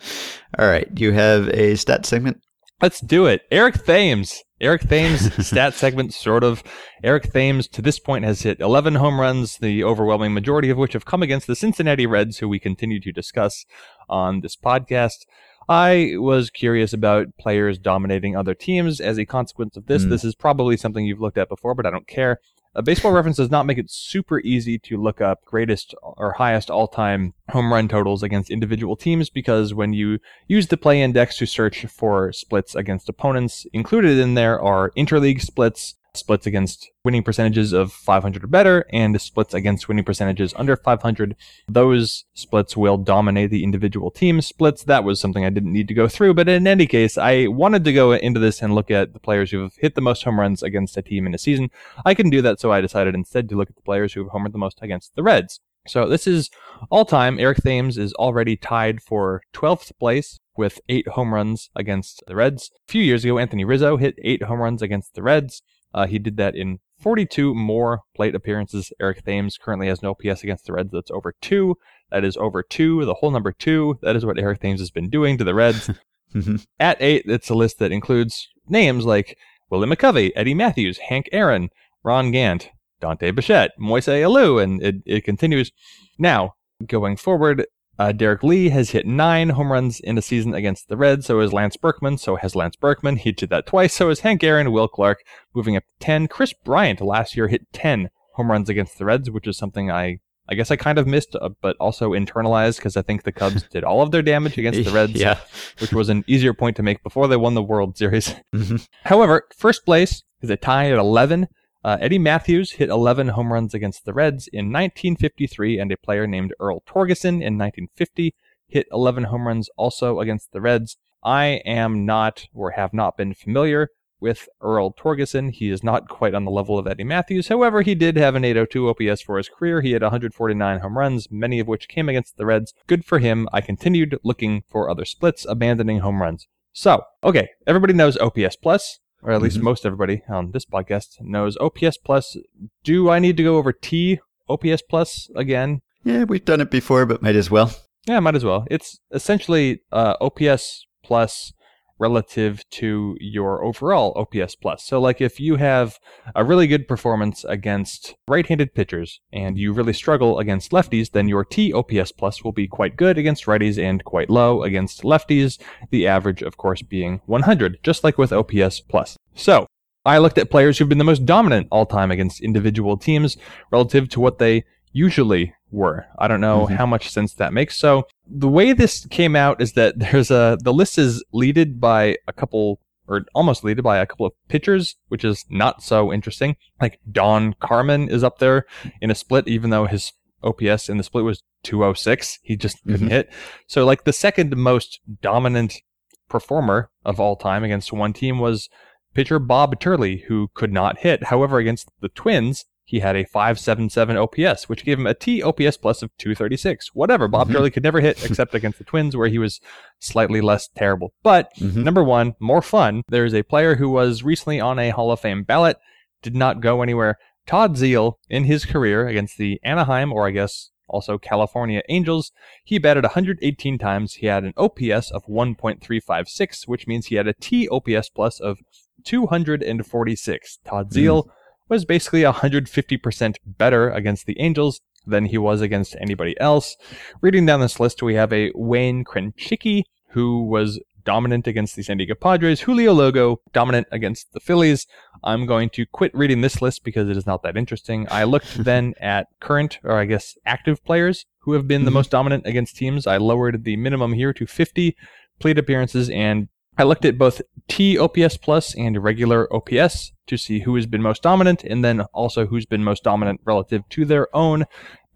All right. Do you have a stat segment? Let's do it. Eric Thames. Eric Thames (laughs) stat segment, sort of. Eric Thames to this point has hit 11 home runs, the overwhelming majority of which have come against the Cincinnati Reds, who we continue to discuss on this podcast. I was curious about players dominating other teams as a consequence of this. Mm. This is probably something you've looked at before, but I don't care. A baseball reference does not make it super easy to look up greatest or highest all time home run totals against individual teams because when you use the play index to search for splits against opponents, included in there are interleague splits, splits against winning percentages of 500 or better and splits against winning percentages under 500. Those splits will dominate the individual team splits. That was something I didn't need to go through, but in any case, I wanted to go into this and look at the players who have hit the most home runs against a team in a season. I couldn't do that, so I decided instead to look at the players who have homered the most against the Reds. So this is all time. Eric Thames is already tied for 12th place with eight home runs against the Reds. A few years ago, Anthony Rizzo hit eight home runs against the Reds. Uh, he did that in 42 more plate appearances. Eric Thames currently has no OPS against the Reds. That's over two. That is over two. The whole number two. That is what Eric Thames has been doing to the Reds. Mm-hmm. (laughs) At eight, it's a list that includes names like Willie McCovey, Eddie Mathews, Hank Aaron, Ron Gant, Dante Bichette, Moise Alou, and it, it continues. Now, going forward, uh, Derrek Lee has hit nine home runs in a season against the Reds. So has Lance Berkman. So has Lance Berkman. He did that twice. So has Hank Aaron, Will Clark, moving up to 10. Kris Bryant last year hit 10 home runs against the Reds, which is something I, I guess I kind of missed, uh, but also internalized because I think the Cubs (laughs) did all of their damage against the Reds, yeah. which was an easier point to make before they won the World Series. (laughs) Mm-hmm. However, first place is a tie at 11. Uh, Eddie Mathews hit 11 home runs against the Reds in 1953, and a player named Earl Torgeson in 1950 hit 11 home runs also against the Reds. I am not or have not been familiar with Earl Torgeson. He is not quite on the level of Eddie Mathews. However, he did have an 802 OPS for his career. He had 149 home runs, many of which came against the Reds. Good for him. I continued looking for other splits, abandoning home runs. So, okay, everybody knows OPS plus or at least mm-hmm. most everybody on this podcast knows OPS plus. Do I need to go over T OPS plus again? Yeah, we've done it before, but might as well. Yeah, might as well. It's essentially uh, OPS plus relative to your overall OPS plus. So like if you have a really good performance against right-handed pitchers and you really struggle against lefties, then your T OPS plus will be quite good against righties and quite low against lefties, the average of course being 100, just like with OPS plus. So, I looked at players who've been the most dominant all time against individual teams relative to what they usually were. I don't know mm-hmm. how much sense that makes. So the way this came out is that (laughs) there's a the list is leaded by a couple or almost leaded by a couple of pitchers, which is not so interesting. Like Don Carman is up there in a split, even though his OPS in the split was 206. He just couldn't mm-hmm. hit. So like the second most dominant performer of all time against one team was pitcher Bob Turley, who could not hit. However, against the Twins, he had a 577 OPS, which gave him a T OPS plus of 236. Whatever. Bob mm-hmm. Turley could never hit except against the Twins, where he was slightly less terrible. But mm-hmm. number one, more fun. There's a player who was recently on a Hall of Fame ballot, did not go anywhere. Todd Zeile, in his career against the Anaheim, or I guess also California Angels, he batted 118 times. He had an OPS of 1.356, which means he had a T OPS plus of 246. Todd Zeile. Mm was basically 150% better against the Angels than he was against anybody else. Reading down this list, we have a Wayne Krenchicki, who was dominant against the San Diego Padres, Julio Lugo, dominant against the Phillies. I'm going to quit reading this list because it is not that interesting. I looked (laughs) then at current, or I guess active players who have been the mm-hmm. most dominant against teams. I lowered the minimum here to 50 plate appearances and I looked at both T OPS plus and regular OPS to see who has been most dominant and then also who's been most dominant relative to their own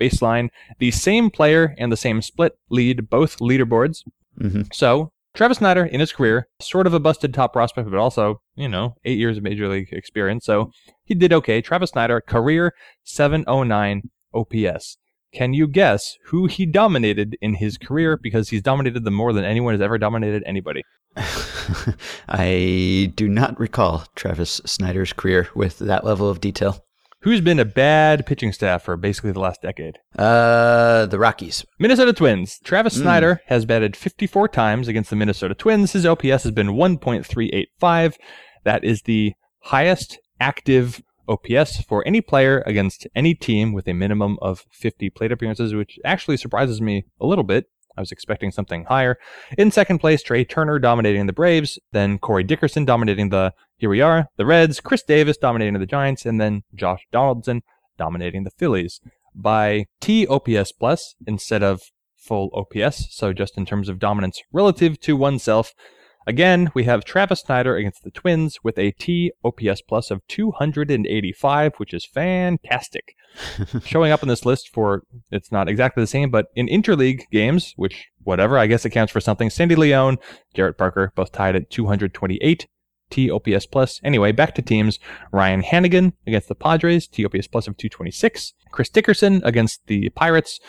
baseline. The same player and the same split lead both leaderboards. Mm-hmm. So Travis Snider, in his career, sort of a busted top prospect, but also, you know, eight years of major league experience. So he did okay. Travis Snider, career 709 OPS. Can you guess who he dominated in his career? Because he's dominated them more than anyone has ever dominated anybody. (laughs) I do not recall Travis Snider's career with that level of detail. Who's been a bad pitching staff for basically the last decade? Uh, the Rockies. Minnesota Twins. Travis Snider has batted 54 times against the Minnesota Twins. His OPS has been 1.385. That is the highest active OPS for any player against any team with a minimum of 50 plate appearances, which actually surprises me a little bit. I was expecting something higher. In second place, Trea Turner dominating the Braves, then Corey Dickerson dominating the, here we are, the Reds, Chris Davis dominating the Giants, and then Josh Donaldson dominating the Phillies by T OPS plus instead of full OPS. So just in terms of dominance relative to oneself. Again, we have Travis Snider against the Twins with a T OPS plus of 285, which is fantastic. (laughs) Showing up on this list for, it's not exactly the same, but in interleague games, which whatever, I guess it counts for something. Sandy Leon, Jarrett Parker, both tied at 228. T OPS plus. Anyway, back to teams. Ryan Hanigan against the Padres, T OPS plus of 226. Chris Dickerson against the Pirates,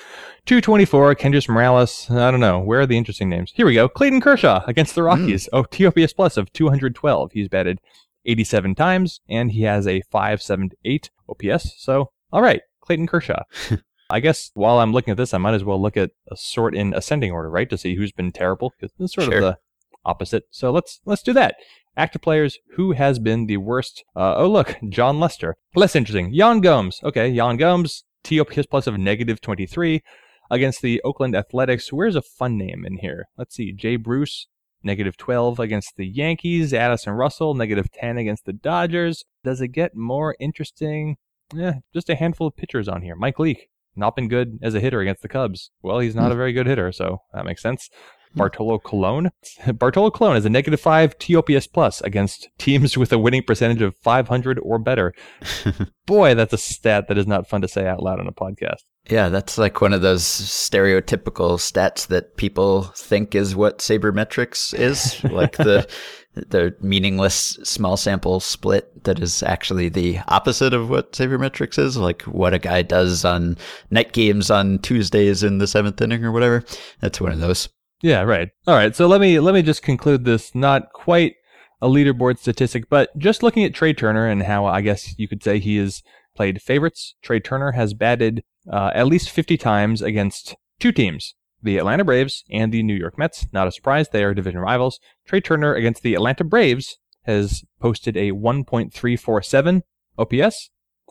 224. Kendrys Morales, I don't know. Where are the interesting names? Here we go. Clayton Kershaw against the Rockies. Oh, T OPS plus of 212. He's batted 87 times and he has a 578 OPS. So, all right, Clayton Kershaw. (laughs) I guess while I'm looking at this, I might as well look at a sort in ascending order, right, to see who's been terrible. Because it's sort Sure. of the opposite. So let's let's do that. Active players, who has been the worst? Uh, oh, look, Jon Lester. Less interesting. Yan Gomes. Okay, Yan Gomes, TOPS plus of negative 23 against the Oakland Athletics. Where's a fun name in here? Let's see. Jay Bruce, negative 12 against the Yankees. Addison Russell, negative 10 against the Dodgers. Does it get more interesting? Yeah, just a handful of pitchers on here. Mike Leake, not been good as a hitter against the Cubs. Well, he's not a very good hitter, so that makes sense. Bartolo Colon. (laughs) Bartolo Colon is a negative five TOPS plus against teams (laughs) with a winning percentage of 500 or better. (laughs) Boy, that's a stat that is not fun to say out loud on a podcast. Yeah, that's like one of those stereotypical stats that people think is what sabermetrics is, like the the meaningless small sample split that is actually the opposite of what sabermetrics is, like what a guy does on night games on Tuesdays in the seventh inning or whatever. That's one of those. Yeah, right. All right. So let me let me just conclude this not quite a leaderboard statistic, but just looking at Trea Turner and how I guess you could say he has played favorites. Trea Turner has batted uh, at least 50 times against two teams, the Atlanta Braves and the New York Mets. Not a surprise, they are division rivals. Trea Turner against the Atlanta Braves has posted a 1.347 OPS,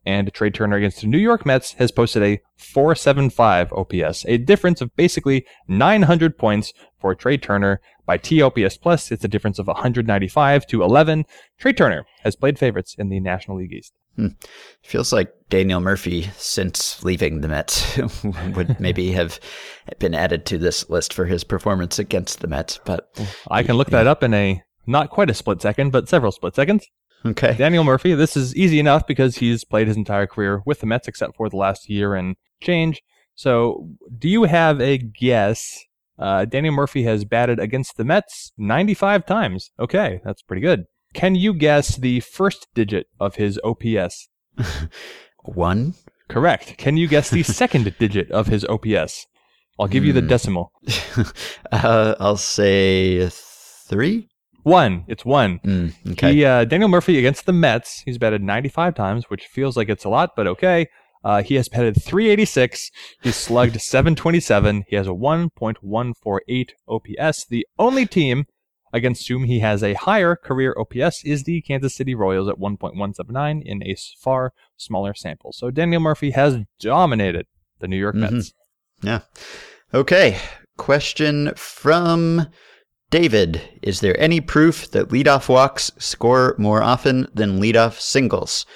and Trea Turner against the New York Mets has posted a 475 OPS, a difference of basically 900 points for Trea Turner. By TOPS plus, it's a difference of 195 to 11. Trea Turner has played favorites in the National League East. Hmm. Feels like Daniel Murphy, since leaving the Mets, (laughs) would maybe have been added to this list for his performance against the Mets. But I can look that up in a not quite a split second, but several split seconds. Okay, Daniel Murphy, this is easy enough because he's played his entire career with the Mets except for the last year and change. So, do you have a guess? Uh, Daniel Murphy has batted against the Mets 95 times. Okay, that's pretty good. Can you guess the first digit of his OPS? (laughs) one. Correct. Can you guess the (laughs) second digit of his OPS? I'll give you the Hmm. decimal. (laughs) uh, I'll say three. One. It's one. Mm, okay. He, uh, Daniel Murphy against the Mets, he's batted 95 times, which feels like it's a lot, but okay. Uh, he has batted 386. He's slugged (laughs) 727. He has a 1.148 OPS. The only team against whom he has a higher career OPS is the Kansas City Royals at 1.179 in a far smaller sample. So Daniel Murphy has dominated the New York Mhm. Mets. Yeah. Okay. Question from David. Is there any proof that leadoff walks score more often than leadoff singles?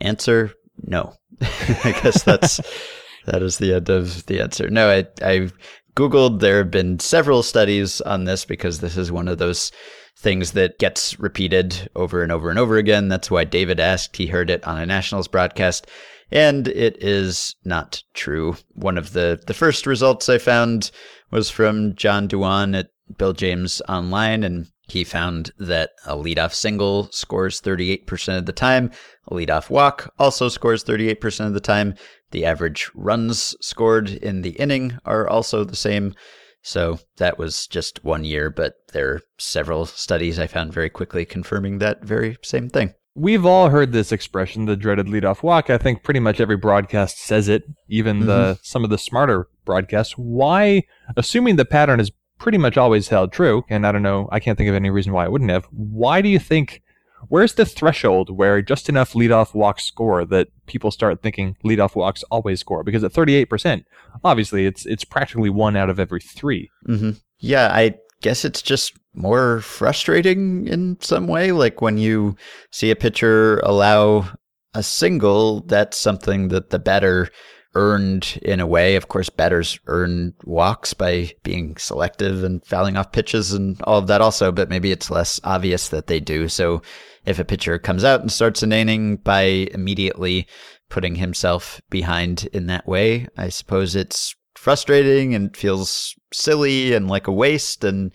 Answer no. (laughs) I guess that's (laughs) that is the end of the answer. No, I I googled there have been several studies on this because this is one of those things that gets repeated over and over and over again. That's why David asked. He heard it on a Nationals broadcast and it is not true. One of the, the first results I found was from John Dewan at Bill James online and he found that a leadoff single scores 38% of the time. A leadoff walk also scores 38% of the time. The average runs scored in the inning are also the same. So that was just one year, but there are several studies I found very quickly confirming that very same thing. We've all heard this expression, the dreaded leadoff walk. I think pretty much every broadcast says it, even mm-hmm. the some of the smarter broadcasts. Why, assuming the pattern is pretty much always held true, and I don't know, I can't think of any reason why it wouldn't have. Why do you think where's the threshold where just enough leadoff walks score that people start thinking leadoff walks always score? Because at 38%, obviously it's it's practically one out of every 3 mm-hmm. Yeah, I guess it's just more frustrating in some way. Like when you see a pitcher allow a single, that's something that the batter earned in a way. Of course, batters earn walks by being selective and fouling off pitches and all of that also, but maybe it's less obvious that they do. So if a pitcher comes out and starts an inning by immediately putting himself behind in that way, I suppose it's frustrating and feels silly and like a waste. And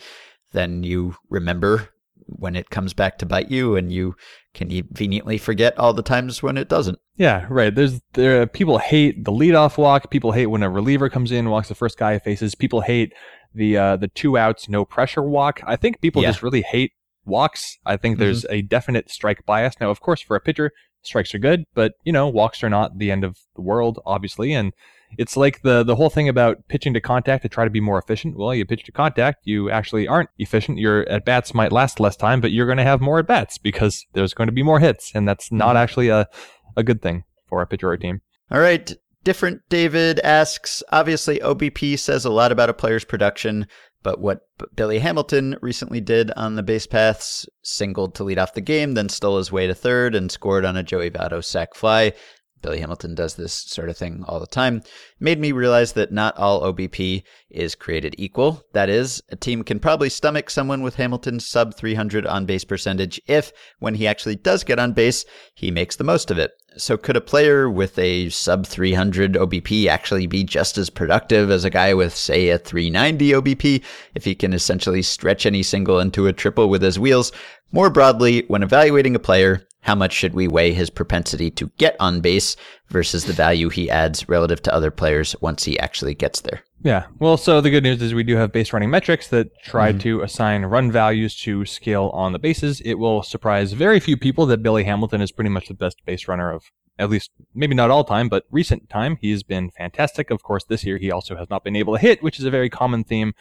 then you remember when it comes back to bite you and you conveniently forget all the times when it doesn't. Yeah, right. There's there people hate the leadoff walk. People hate when a reliever comes in, walks the first guy faces. People hate the uh, the two outs, no pressure walk. I think people yeah. just really hate walks. I think mm-hmm. there's a definite strike bias. Now, of course, for a pitcher, strikes are good, but you know, walks are not the end of the world, obviously. And it's like the the whole thing about pitching to contact to try to be more efficient. Well, you pitch to contact, you actually aren't efficient. Your at bats might last less time, but you're going to have more at bats because there's going to be more hits, and that's not mm-hmm. actually a a good thing for a pitcher or team. All right. Different David asks Obviously, OBP says a lot about a player's production. But what Billy Hamilton recently did on the base paths, singled to lead off the game, then stole his way to third and scored on a Joey Votto sac fly. Billy Hamilton does this sort of thing all the time, made me realize that not all OBP is created equal. That is, a team can probably stomach someone with Hamilton's sub 300 on base percentage if, when he actually does get on base, he makes the most of it. So, could a player with a sub 300 OBP actually be just as productive as a guy with, say, a 390 OBP if he can essentially stretch any single into a triple with his wheels? More broadly, when evaluating a player, how much should we weigh his propensity to get on base versus the value he adds relative to other players once he actually gets there? Yeah. Well, so the good news is we do have base running metrics that try mm-hmm. to assign run values to scale on the bases. It will surprise very few people that Billy Hamilton is pretty much the best base runner of at least maybe not all time, but recent time. He's been fantastic. Of course, this year he also has not been able to hit, which is a very common theme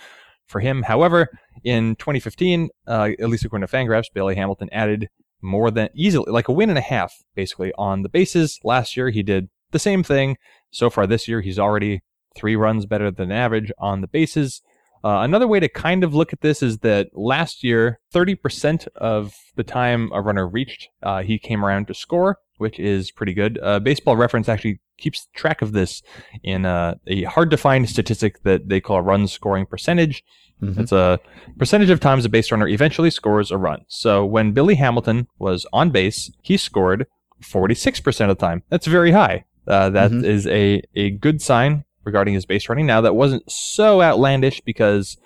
for him. However, in 2015, uh, at least according to Fangraphs, Billy Hamilton added more than easily, like a win and a half, basically, on the bases. Last year, he did the same thing. So far this year, he's already three runs better than average on the bases. Uh, another way to kind of look at this is that last year, 30% of the time a runner reached, uh, he came around to score, which is pretty good. Uh, Baseball Reference actually keeps track of this in uh, a hard to find statistic that they call run scoring percentage. Mm-hmm. It's a percentage of times a base runner eventually scores a run. So when Billy Hamilton was on base, he scored 46% of the time. That's very high. Uh, that mm-hmm. is a, a good sign regarding his base running. Now, that wasn't so outlandish because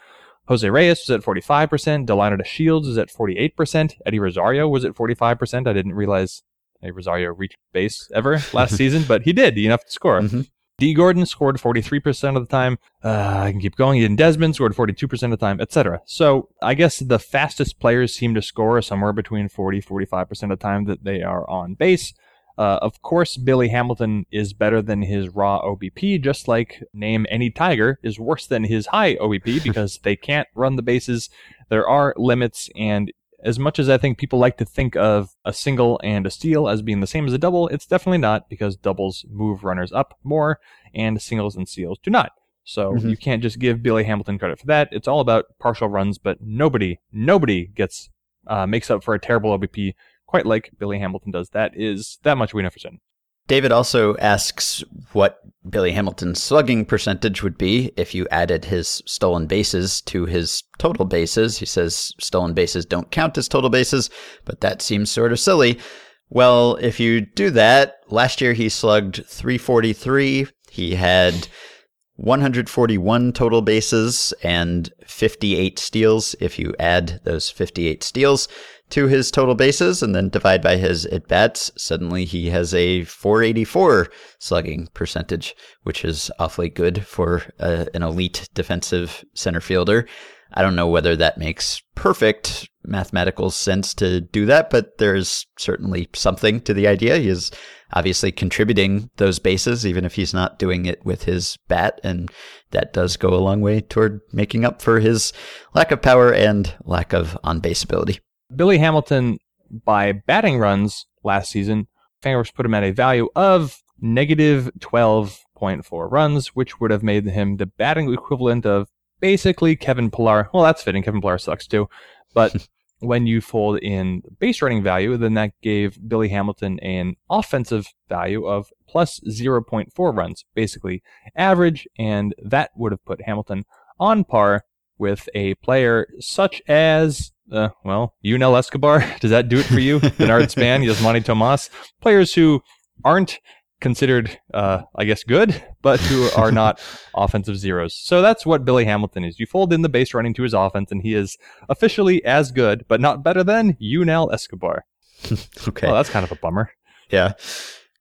Jose Reyes was at 45%, Delano de Shields is at 48%, Eddie Rosario was at 45%. I didn't realize Eddie Rosario reached base ever last (laughs) season, but he did enough to score. Mm-hmm. Dee Gordon scored 43% of the time. Uh, I can keep going. Ian Desmond scored 42% of the time, etc. So I guess the fastest players seem to score somewhere between 40 45% of the time that they are on base. Uh, of course, Billy Hamilton is better than his raw OBP, just like name any Tiger is worse than his high OBP (laughs) because they can't run the bases. There are limits, and as much as I think people like to think of a single and a steal as being the same as a double, it's definitely not because doubles move runners up more and singles and steals do not. So mm-hmm. you can't just give Billy Hamilton credit for that. It's all about partial runs, but nobody, nobody gets uh, makes up for a terrible OBP quite like Billy Hamilton does. That is that much we know for certain. David also asks what Billy Hamilton's slugging percentage would be if you added his stolen bases to his total bases. He says stolen bases don't count as total bases, but that seems sort of silly. Well, if you do that, last year he slugged 343. He had 141 total bases and 58 steals. If you add those 58 steals to his total bases and then divide by his at bats, suddenly he has a 484 slugging percentage, which is awfully good for uh, an elite defensive center fielder. I don't know whether that makes perfect mathematical sense to do that, but there's certainly something to the idea. He is obviously contributing those bases, even if he's not doing it with his bat. And that does go a long way toward making up for his lack of power and lack of on base ability. Billy Hamilton, by batting runs last season, Fangraphs put him at a value of negative 12.4 runs, which would have made him the batting equivalent of basically Kevin Pillar. Well, that's fitting. Kevin Pillar sucks too. But (laughs) when you fold in base running value, then that gave Billy Hamilton an offensive value of plus 0.4 runs, basically average, and that would have put Hamilton on par with a player such as, uh, well, Yunel Escobar. (laughs) Does that do it for you? Denard Span, (laughs) Yasmany Tomas, players who aren't considered, uh, I guess, good, but who are (laughs) not offensive zeros. So that's what Billy Hamilton is. You fold in the base running to his offense, and he is officially as good, but not better than Yunel Escobar. okay. Well, that's kind of a bummer. Yeah.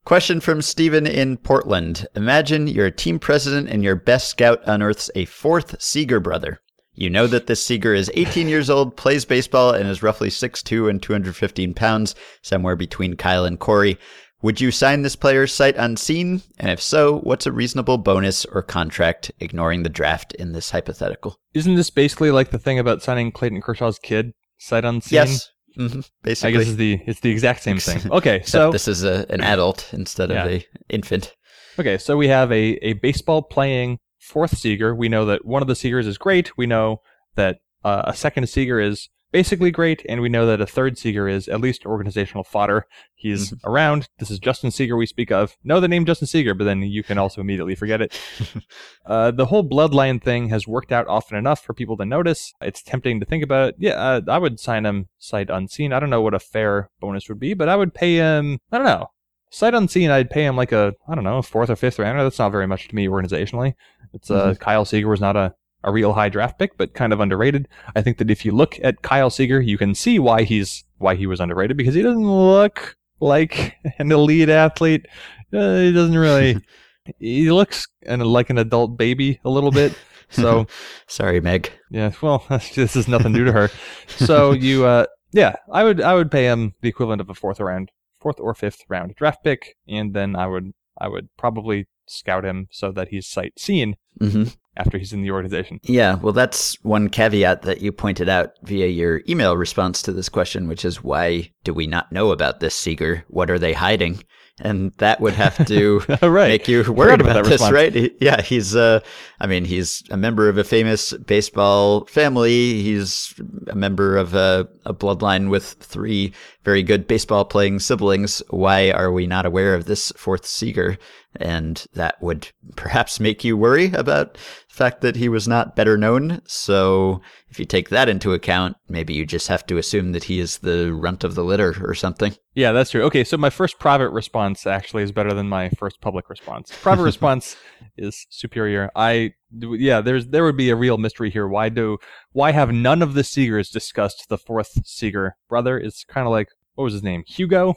Question from Steven in Portland. Imagine you're a team president and your best scout unearths a fourth Seager brother. You know that this Seager is 18 years old, plays baseball, and is roughly 6'2 and 215 pounds, somewhere between Kyle and Corey. Would you sign this player sight unseen? And if so, what's a reasonable bonus or contract ignoring the draft in this hypothetical? Isn't this basically like the thing about signing Clayton Kershaw's kid sight unseen? Yes. Mm-hmm. Basically. I guess it's the it's the exact same thing. (laughs) Okay, so this is a, an adult instead Yeah. of a infant. okay, so we have a a baseball playing fourth Seager. We know that one of the Seagers is great. We know that uh, a second Seager is basically great, and we know that a third Seager is at least organizational fodder. He's around. This is Justin Seager we speak of. Know the name Justin Seager, but then you can also immediately forget it. (laughs) uh, the whole bloodline thing has worked out often enough for people to notice. It's tempting to think about it. Yeah, uh, I would sign him sight unseen. I don't know what a fair bonus would be, but I would pay him. I don't know. Sight unseen, I'd pay him like a I don't know fourth or fifth rounder. That's not very much to me organizationally. It's uh, Kyle Seager was not a a real high draft pick, but kind of underrated. I think that if you look at Kyle Seager, you can see why he's why he was underrated because he doesn't look like (laughs) an elite athlete. Uh, he doesn't really. (laughs) he looks and like an adult baby a little bit. So (laughs) Sorry, Meg. yeah, well, this is nothing new to her. So you, uh, yeah, I would I would pay him the equivalent of a fourth round, fourth or fifth round draft pick, and then I would I would probably scout him so that he's sight seen hmm after he's in the organization. Yeah, well, that's one caveat that you pointed out via your email response to this question, which is why do we not know about this Seager? What are they hiding? And that would have to (laughs) right. make you worried about about, this, response. right? He- yeah, he's uh I mean, he's a member of a famous baseball family. He's a member of a, a bloodline with three very good baseball playing siblings. Why are we not aware of this fourth Seager? And that would perhaps make you worry about fact that he was not better known. So if you take that into account, maybe you just have to assume that he is the runt of the litter or something. Yeah, that's true. Okay, so my first private response actually is better than my first public response. Private (laughs) response is superior. I yeah, there's there would be a real mystery here. Why do why have none of the Seagers discussed the fourth Seager brother? It's kind of like what was his name? Hugo,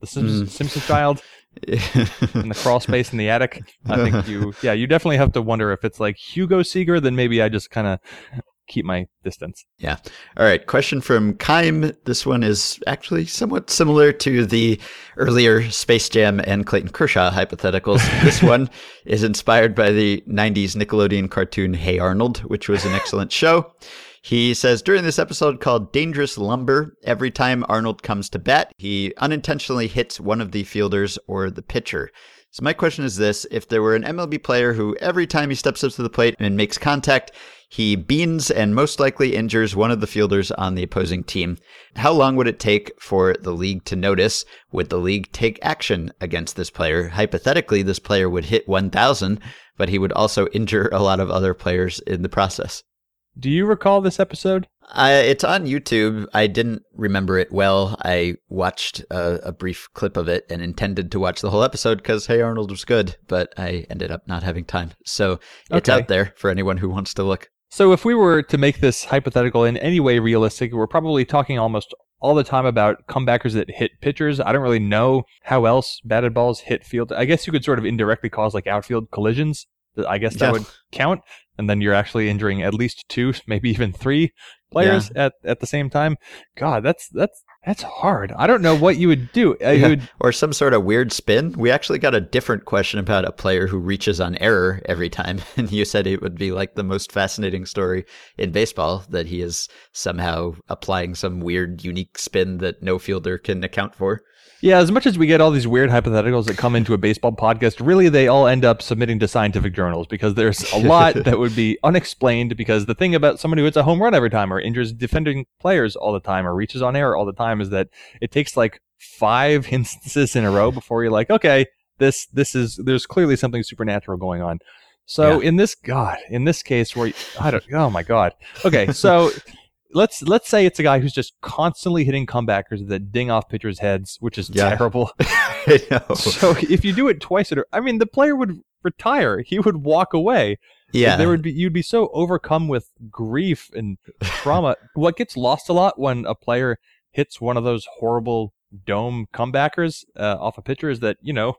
the Simpsons, Mm. Simpsons child (laughs) in the crawl space in the attic. I think (laughs) you yeah, you definitely have to wonder if it's like Hugo Seager, then maybe I just kind of keep my distance. Yeah. All right, question from Kaim. This one is actually somewhat similar to the earlier Space Jam and Clayton Kershaw hypotheticals. this one (laughs) is inspired by the 90s Nickelodeon cartoon Hey Arnold, which was an excellent show. He says during this episode called Dangerous Lumber, every time Arnold comes to bat, he unintentionally hits one of the fielders or the pitcher. So my question is this, if there were an MLB player who every time he steps up to the plate and makes contact, he beans and most likely injures one of the fielders on the opposing team. How long would it take for the league to notice? Would the league take action against this player? Hypothetically, this player would hit 1,000, but he would also injure a lot of other players in the process. Do you recall this episode? Uh, it's on YouTube. I didn't remember it well. I watched a, a brief clip of it and intended to watch the whole episode because Hey Arnold was good, but I ended up not having time. So it's Okay. out there for anyone who wants to look. So if we were to make this hypothetical in any way realistic, we're probably talking almost all the time about comebackers that hit pitchers. I don't really know how else batted balls hit field. I guess you could sort of indirectly cause like outfield collisions. I guess that Yeah. would count. And then you're actually injuring at least two, maybe even three players at, at the same time. God, that's that's that's hard. I don't know what you would do. You Yeah. would- Or some sort of weird spin. We actually got a different question about a player who reaches on error every time. (laughs) And you said it would be like the most fascinating story in baseball that he is somehow applying some weird, unique spin that no fielder can account for. Yeah, as much as we get all these weird hypotheticals that come into a baseball podcast, really they all end up submitting to scientific journals because there's a lot (laughs) that would be unexplained. Because the thing about somebody who hits a home run every time or injures defending players all the time or reaches on air all the time is that it takes like five (laughs) instances in a row before you're like, okay, this this is there's clearly something supernatural going on. So in this God, in this case where I don't oh my God. Okay, so let's let's say it's a guy who's just constantly hitting comebackers that ding off pitchers' heads, which is Yeah. terrible. (laughs) So if you do it twice, at a, I mean, the player would retire. He would walk away. Yeah. There would be you'd be so overcome with grief and trauma. (laughs) what gets lost a lot when a player hits one of those horrible dome comebackers uh, off a pitcher is that you know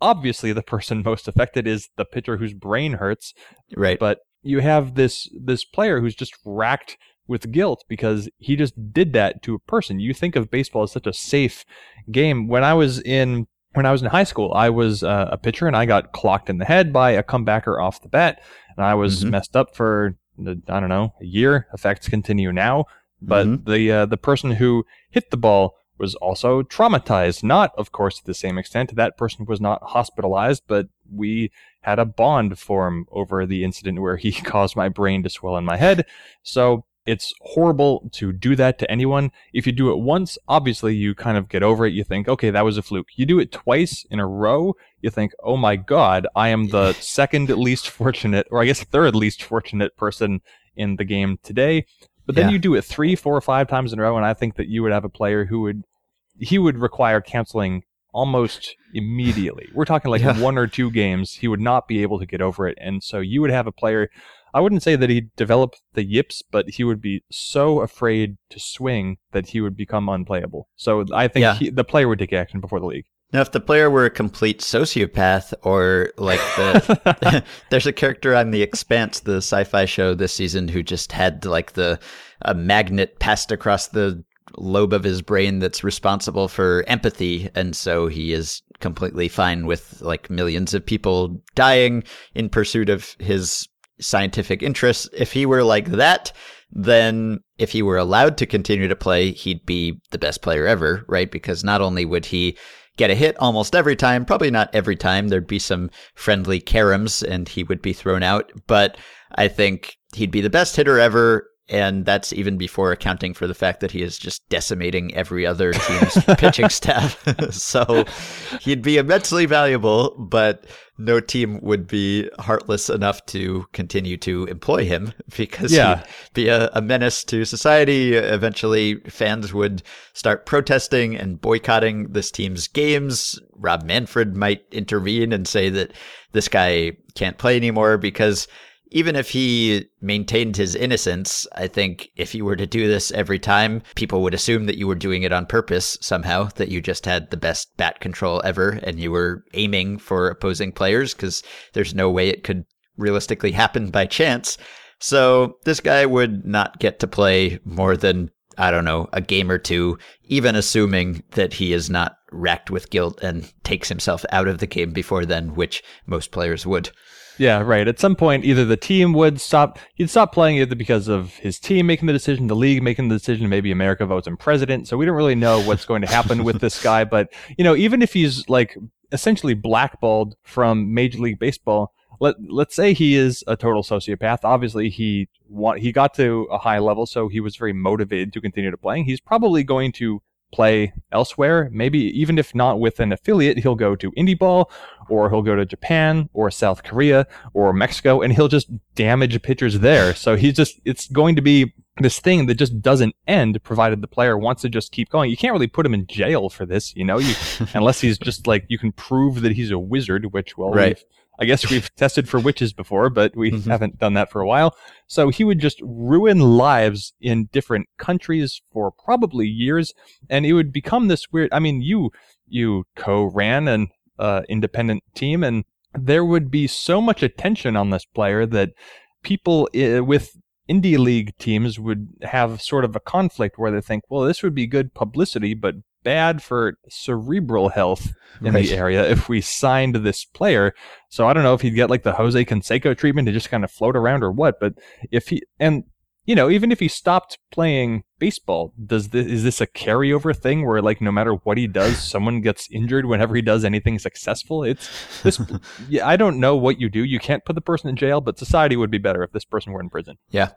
obviously the person (laughs) most affected is the pitcher whose brain hurts right. but you have this this player who's just racked with guilt because he just did that to a person. You think of baseball as such a safe game. When I was in when I was in high school, I was uh, a pitcher and I got clocked in the head by a comebacker off the bat, and I was Mhm. messed up for I don't know a year. Effects continue now, but Mhm. the uh, the person who hit the ball was also traumatized. Not, of course, to the same extent. That person was not hospitalized, but we had a bond form over the incident where he (laughs) caused my brain to swell in my head. So it's horrible to do that to anyone. If you do it once, obviously you kind of get over it. You think, okay, that was a fluke. You do it twice in a row, you think, oh my God, I am the (laughs) second least fortunate, or I guess third least fortunate person in the game today. But then Yeah. you do it three, four, or five times in a row, and I think that you would have a player who would he would require canceling almost immediately. We're talking like Yeah. one or two games. He would not be able to get over it, and so you would have a player. I wouldn't say that he'd develop the yips, but he would be so afraid to swing that he would become unplayable. So I think Yeah. he, the player would take action before the league. Now, if the player were a complete sociopath or like the (laughs) (laughs) there's a character on the Expanse, the sci-fi show this season, who just had like the a magnet passed across the lobe of his brain that's responsible for empathy, and so he is completely fine with like millions of people dying in pursuit of his scientific interests. If he were like that, then if he were allowed to continue to play, he'd be the best player ever, right? Because not only would he get a hit almost every time, probably not every time, there'd be some friendly caroms and he would be thrown out, but I think he'd be the best hitter ever. And that's even before accounting for the fact that he is just decimating every other (laughs) team's pitching staff. (laughs) so he'd be immensely valuable, but no team would be heartless enough to continue to employ him (laughs) because Yeah. he'd be a, a menace to society. Eventually, fans would start protesting and boycotting this team's games. Rob Manfred might intervene and say that this guy can't play anymore because even if he maintained his innocence, I think if you were to do this every time, people would assume that you were doing it on purpose somehow, that you just had the best bat control ever and you were aiming for opposing players because there's no way it could realistically happen by chance. So this guy would not get to play more than, I don't know, a game or two, even assuming that he is not racked with guilt and takes himself out of the game before then, which most players would. Yeah, right. At some point, either the team would stop, he'd stop playing either because of his team making the decision, the league making the decision, maybe America votes him president. So we don't really know what's going to happen with this guy. But, you know, even if he's like essentially blackballed from Major League Baseball, let, let's say he is a total sociopath. Obviously, he want, he got to a high level, so he was very motivated to continue to playing. He's probably going to play elsewhere. Maybe even if not with an affiliate, he'll go to indie ball or he'll go to Japan or South Korea or Mexico and he'll just damage pitchers there. (sighs) So he's just, it's going to be this thing that just doesn't end provided the player wants to just keep going. You can't really put him in jail for this, you know, you, (laughs) unless he's just like, you can prove that he's a wizard, which, well, Right. we've- I guess we've (laughs) tested for witches before, but we Mhm. haven't done that for a while. So he would just ruin lives in different countries for probably years, and it would become this weird. I mean, you you co-ran an uh, independent team, and there would be so much attention on this player that people uh, with indie league teams would have sort of a conflict where they think, well, this would be good publicity, but bad for cerebral health in Right. the area if we signed this player. So I don't know if he'd get like the Jose Canseco treatment to just kind of float around or what, but if he and you know, even if he stopped playing baseball, does this is this a carryover thing where like no matter what he does, someone gets injured whenever he does anything successful? It's this (laughs) yeah, I don't know what you do. You can't put the person in jail, but society would be better if this person were in prison. Yeah.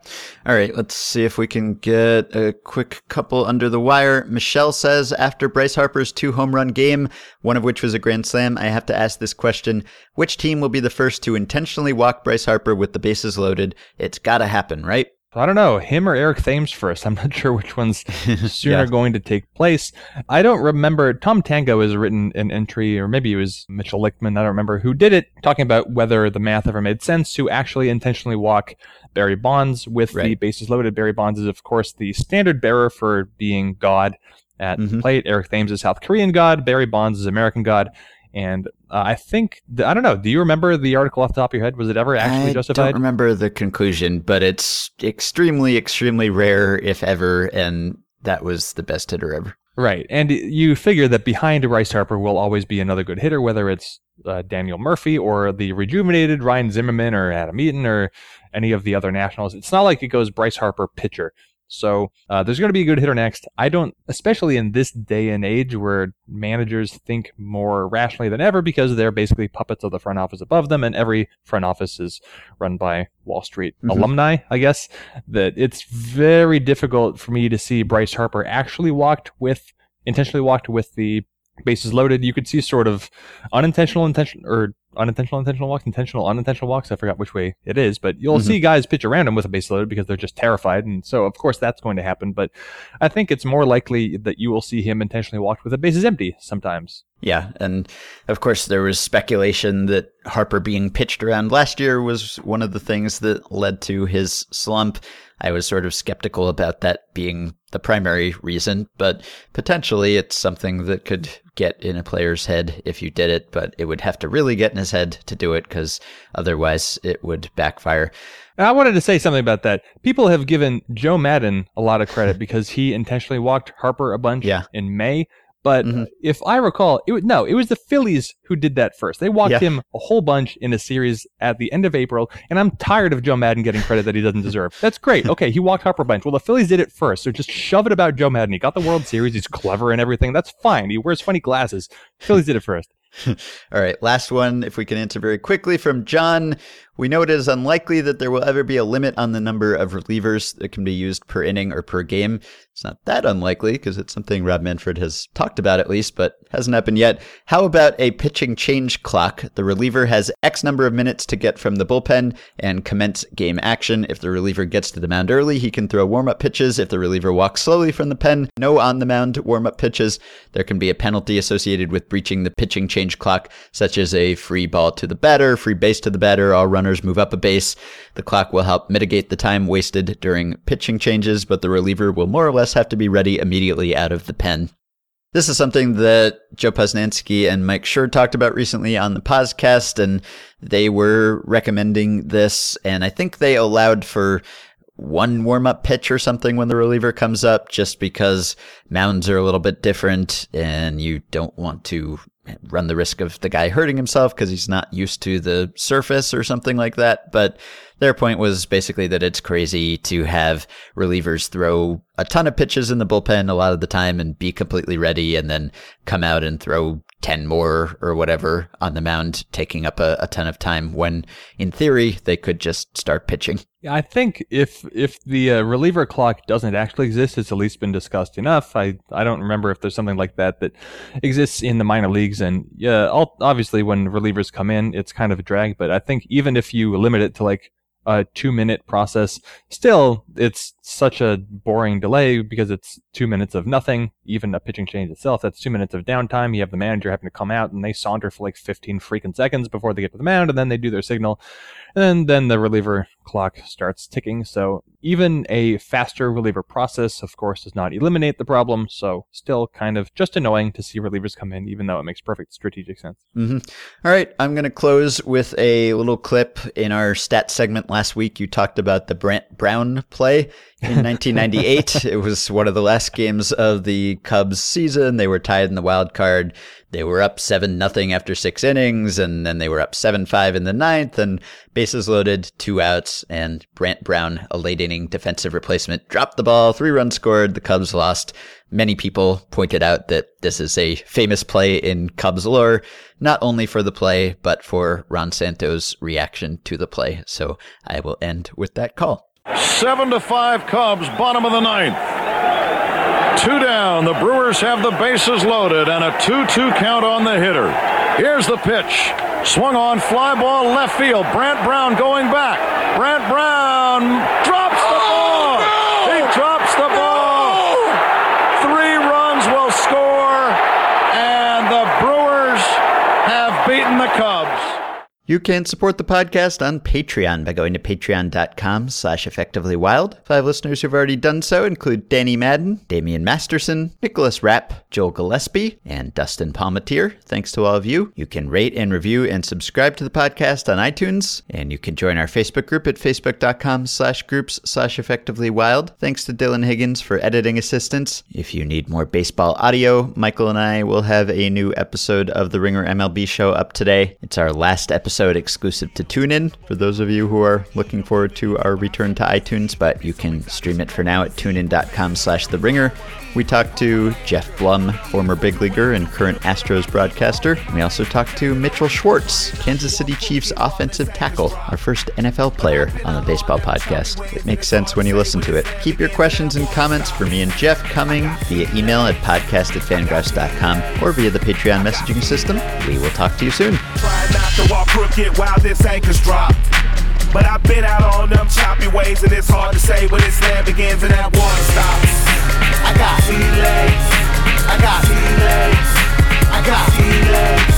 All right. Let's see if we can get a quick couple under the wire. Michelle says after Bryce Harper's two home run game, one of which was a grand slam, I have to ask this question Which team will be the first to intentionally walk Bryce Harper with the bases loaded? It's got to happen, right? I don't know, him or Eric Thames first. (laughs) I'm not sure which one's (laughs) sooner Yeah. going to take place. I don't remember. Tom Tango has written an entry, or maybe it was Mitchell Lichtman, I don't remember, who did it, talking about whether the math ever made sense to actually intentionally walk Barry Bonds with the bases loaded. Barry Bonds is, of course, the standard bearer for being God at the Mhm. plate. Eric Thames is South Korean God. Barry Bonds is American God. And uh, I think, I don't know, do you remember the article off the top of your head? Was it ever actually I justified? don't remember the conclusion, but it's extremely, extremely rare, if ever, and that was the best hitter ever. Right. And you figure that behind Bryce Harper will always be another good hitter, whether it's uh, Daniel Murphy or the rejuvenated Ryan Zimmerman or Adam Eaton or any of the other nationals. It's not like it goes Bryce Harper pitcher. So uh, there's going to be a good hitter next. I don't, especially in this day and age where managers think more rationally than ever because they're basically puppets of the front office above them, and every front office is run by Wall Street Mhm. alumni, I guess. That it's very difficult for me to see Bryce Harper actually walked with intentionally walked with the bases loaded. You could see sort of unintentional intention or unintentional intentional walks, intentional unintentional walks. I forgot which way it is, but you'll Mhm. see guys pitch around him with a base loaded because they're just terrified, and so of course that's going to happen. But I think it's more likely that you will see him intentionally walked with the bases empty sometimes. Yeah, and of course there was speculation that Harper being pitched around last year was one of the things that led to his slump. I was sort of skeptical about that being the primary reason, but potentially it's something that could get in a player's head if you did it, but it would have to really get in his head to do it because otherwise it would backfire. I wanted to say something about that. People have given Joe Maddon a lot of credit because he intentionally walked Harper a bunch Yeah. in May. But Mhm. if I recall, it was, no, it was the Phillies who did that first. They walked Yeah. him a whole bunch in a series at the end of April, and I'm tired of Joe Maddon getting credit that he doesn't deserve. That's great. Okay, he walked Harper a bunch. Well, the Phillies did it first, so just shove it about Joe Maddon. He got the World Series. He's clever and everything. That's fine. He wears funny glasses. Phillies did it first. (laughs) All right, last one, if we can answer very quickly from John. We know it is unlikely that there will ever be a limit on the number of relievers that can be used per inning or per game. It's not that unlikely because it's something Rob Manfred has talked about at least, but hasn't happened yet. How about a pitching change clock? The reliever has X number of minutes to get from the bullpen and commence game action. If the reliever gets to the mound early, he can throw warm up pitches. If the reliever walks slowly from the pen, no on the mound warm up pitches. There can be a penalty associated with breaching the pitching change clock, such as a free ball to the batter, free base to the batter, all runners move up a base. The clock will help mitigate the time wasted during pitching changes, but the reliever will more or less have to be ready immediately out of the pen. This is something that Joe Posnanski and Mike Schur talked about recently on the podcast, and they were recommending this, and I think they allowed for one warm up pitch or something when the reliever comes up, just because mounds are a little bit different and you don't want to run the risk of the guy hurting himself because he's not used to the surface or something like that. But their point was basically that it's crazy to have relievers throw a ton of pitches in the bullpen a lot of the time and be completely ready and then come out and throw 10 more or whatever on the mound, taking up a, a ton of time when in theory they could just start pitching. I think if if the uh, reliever clock doesn't actually exist, it's at least been discussed enough. I, I don't remember if there's something like that that exists in the minor leagues. And yeah, all, obviously when relievers come in, it's kind of a drag. But I think even if you limit it to like a two minute process. Still, it's such a boring delay because it's two minutes of nothing. Even a pitching change itself, that's two minutes of downtime. You have the manager having to come out and they saunter for like 15 freaking seconds before they get to the mound and then they do their signal. And then the reliever clock starts ticking. So even a faster reliever process, of course, does not eliminate the problem. So still kind of just annoying to see relievers come in, even though it makes perfect strategic sense. Mm-hmm. All right. I'm going to close with a little clip in our stat segment last week. You talked about the Brant Brown play in 1998. (laughs) it was one of the last games of the Cubs season. They were tied in the wild card. They were up seven nothing after six innings, and then they were up seven five in the ninth, and bases loaded, two outs, and Brant Brown, a late inning defensive replacement, dropped the ball, three runs scored. The Cubs lost. Many people pointed out that this is a famous play in Cubs lore, not only for the play, but for Ron Santo's reaction to the play. So I will end with that call. Seven to five Cubs, bottom of the ninth. Two down. The Brewers have the bases loaded and a 2 2 count on the hitter. Here's the pitch. Swung on, fly ball left field. Brant Brown going back. Brant Brown drops the ball. No! He drops the ball. No! Three runs will score, and the Brewers have beaten the Cubs. You can support the podcast on Patreon by going to patreon.com slash effectivelywild. Five listeners who've already done so include Danny Madden, Damian Masterson, Nicholas Rapp, Joel Gillespie, and Dustin Palmatier. Thanks to all of you. You can rate and review and subscribe to the podcast on iTunes, and you can join our Facebook group at facebook.com slash groups slash effectivelywild. Thanks to Dylan Higgins for editing assistance. If you need more baseball audio, Michael and I will have a new episode of the Ringer MLB show up today. It's our last episode episode exclusive to TuneIn for those of you who are looking forward to our return to iTunes, but you can stream it for now at tunein.com slash the ringer. We talked to Geoff Blum, former big leaguer and current Astros broadcaster. We also talked to Mitchell Schwartz, Kansas City Chiefs offensive tackle, our first NFL player on the baseball podcast. It makes sense when you listen to it. Keep your questions and comments for me and Jeff coming via email at podcast at or via the Patreon messaging system. We will talk to you soon crooked while this anchor's dropped. But I've been out on them choppy ways, and it's hard to say when this land begins and that water stops. I got feelings, I got feelings, I got feelings.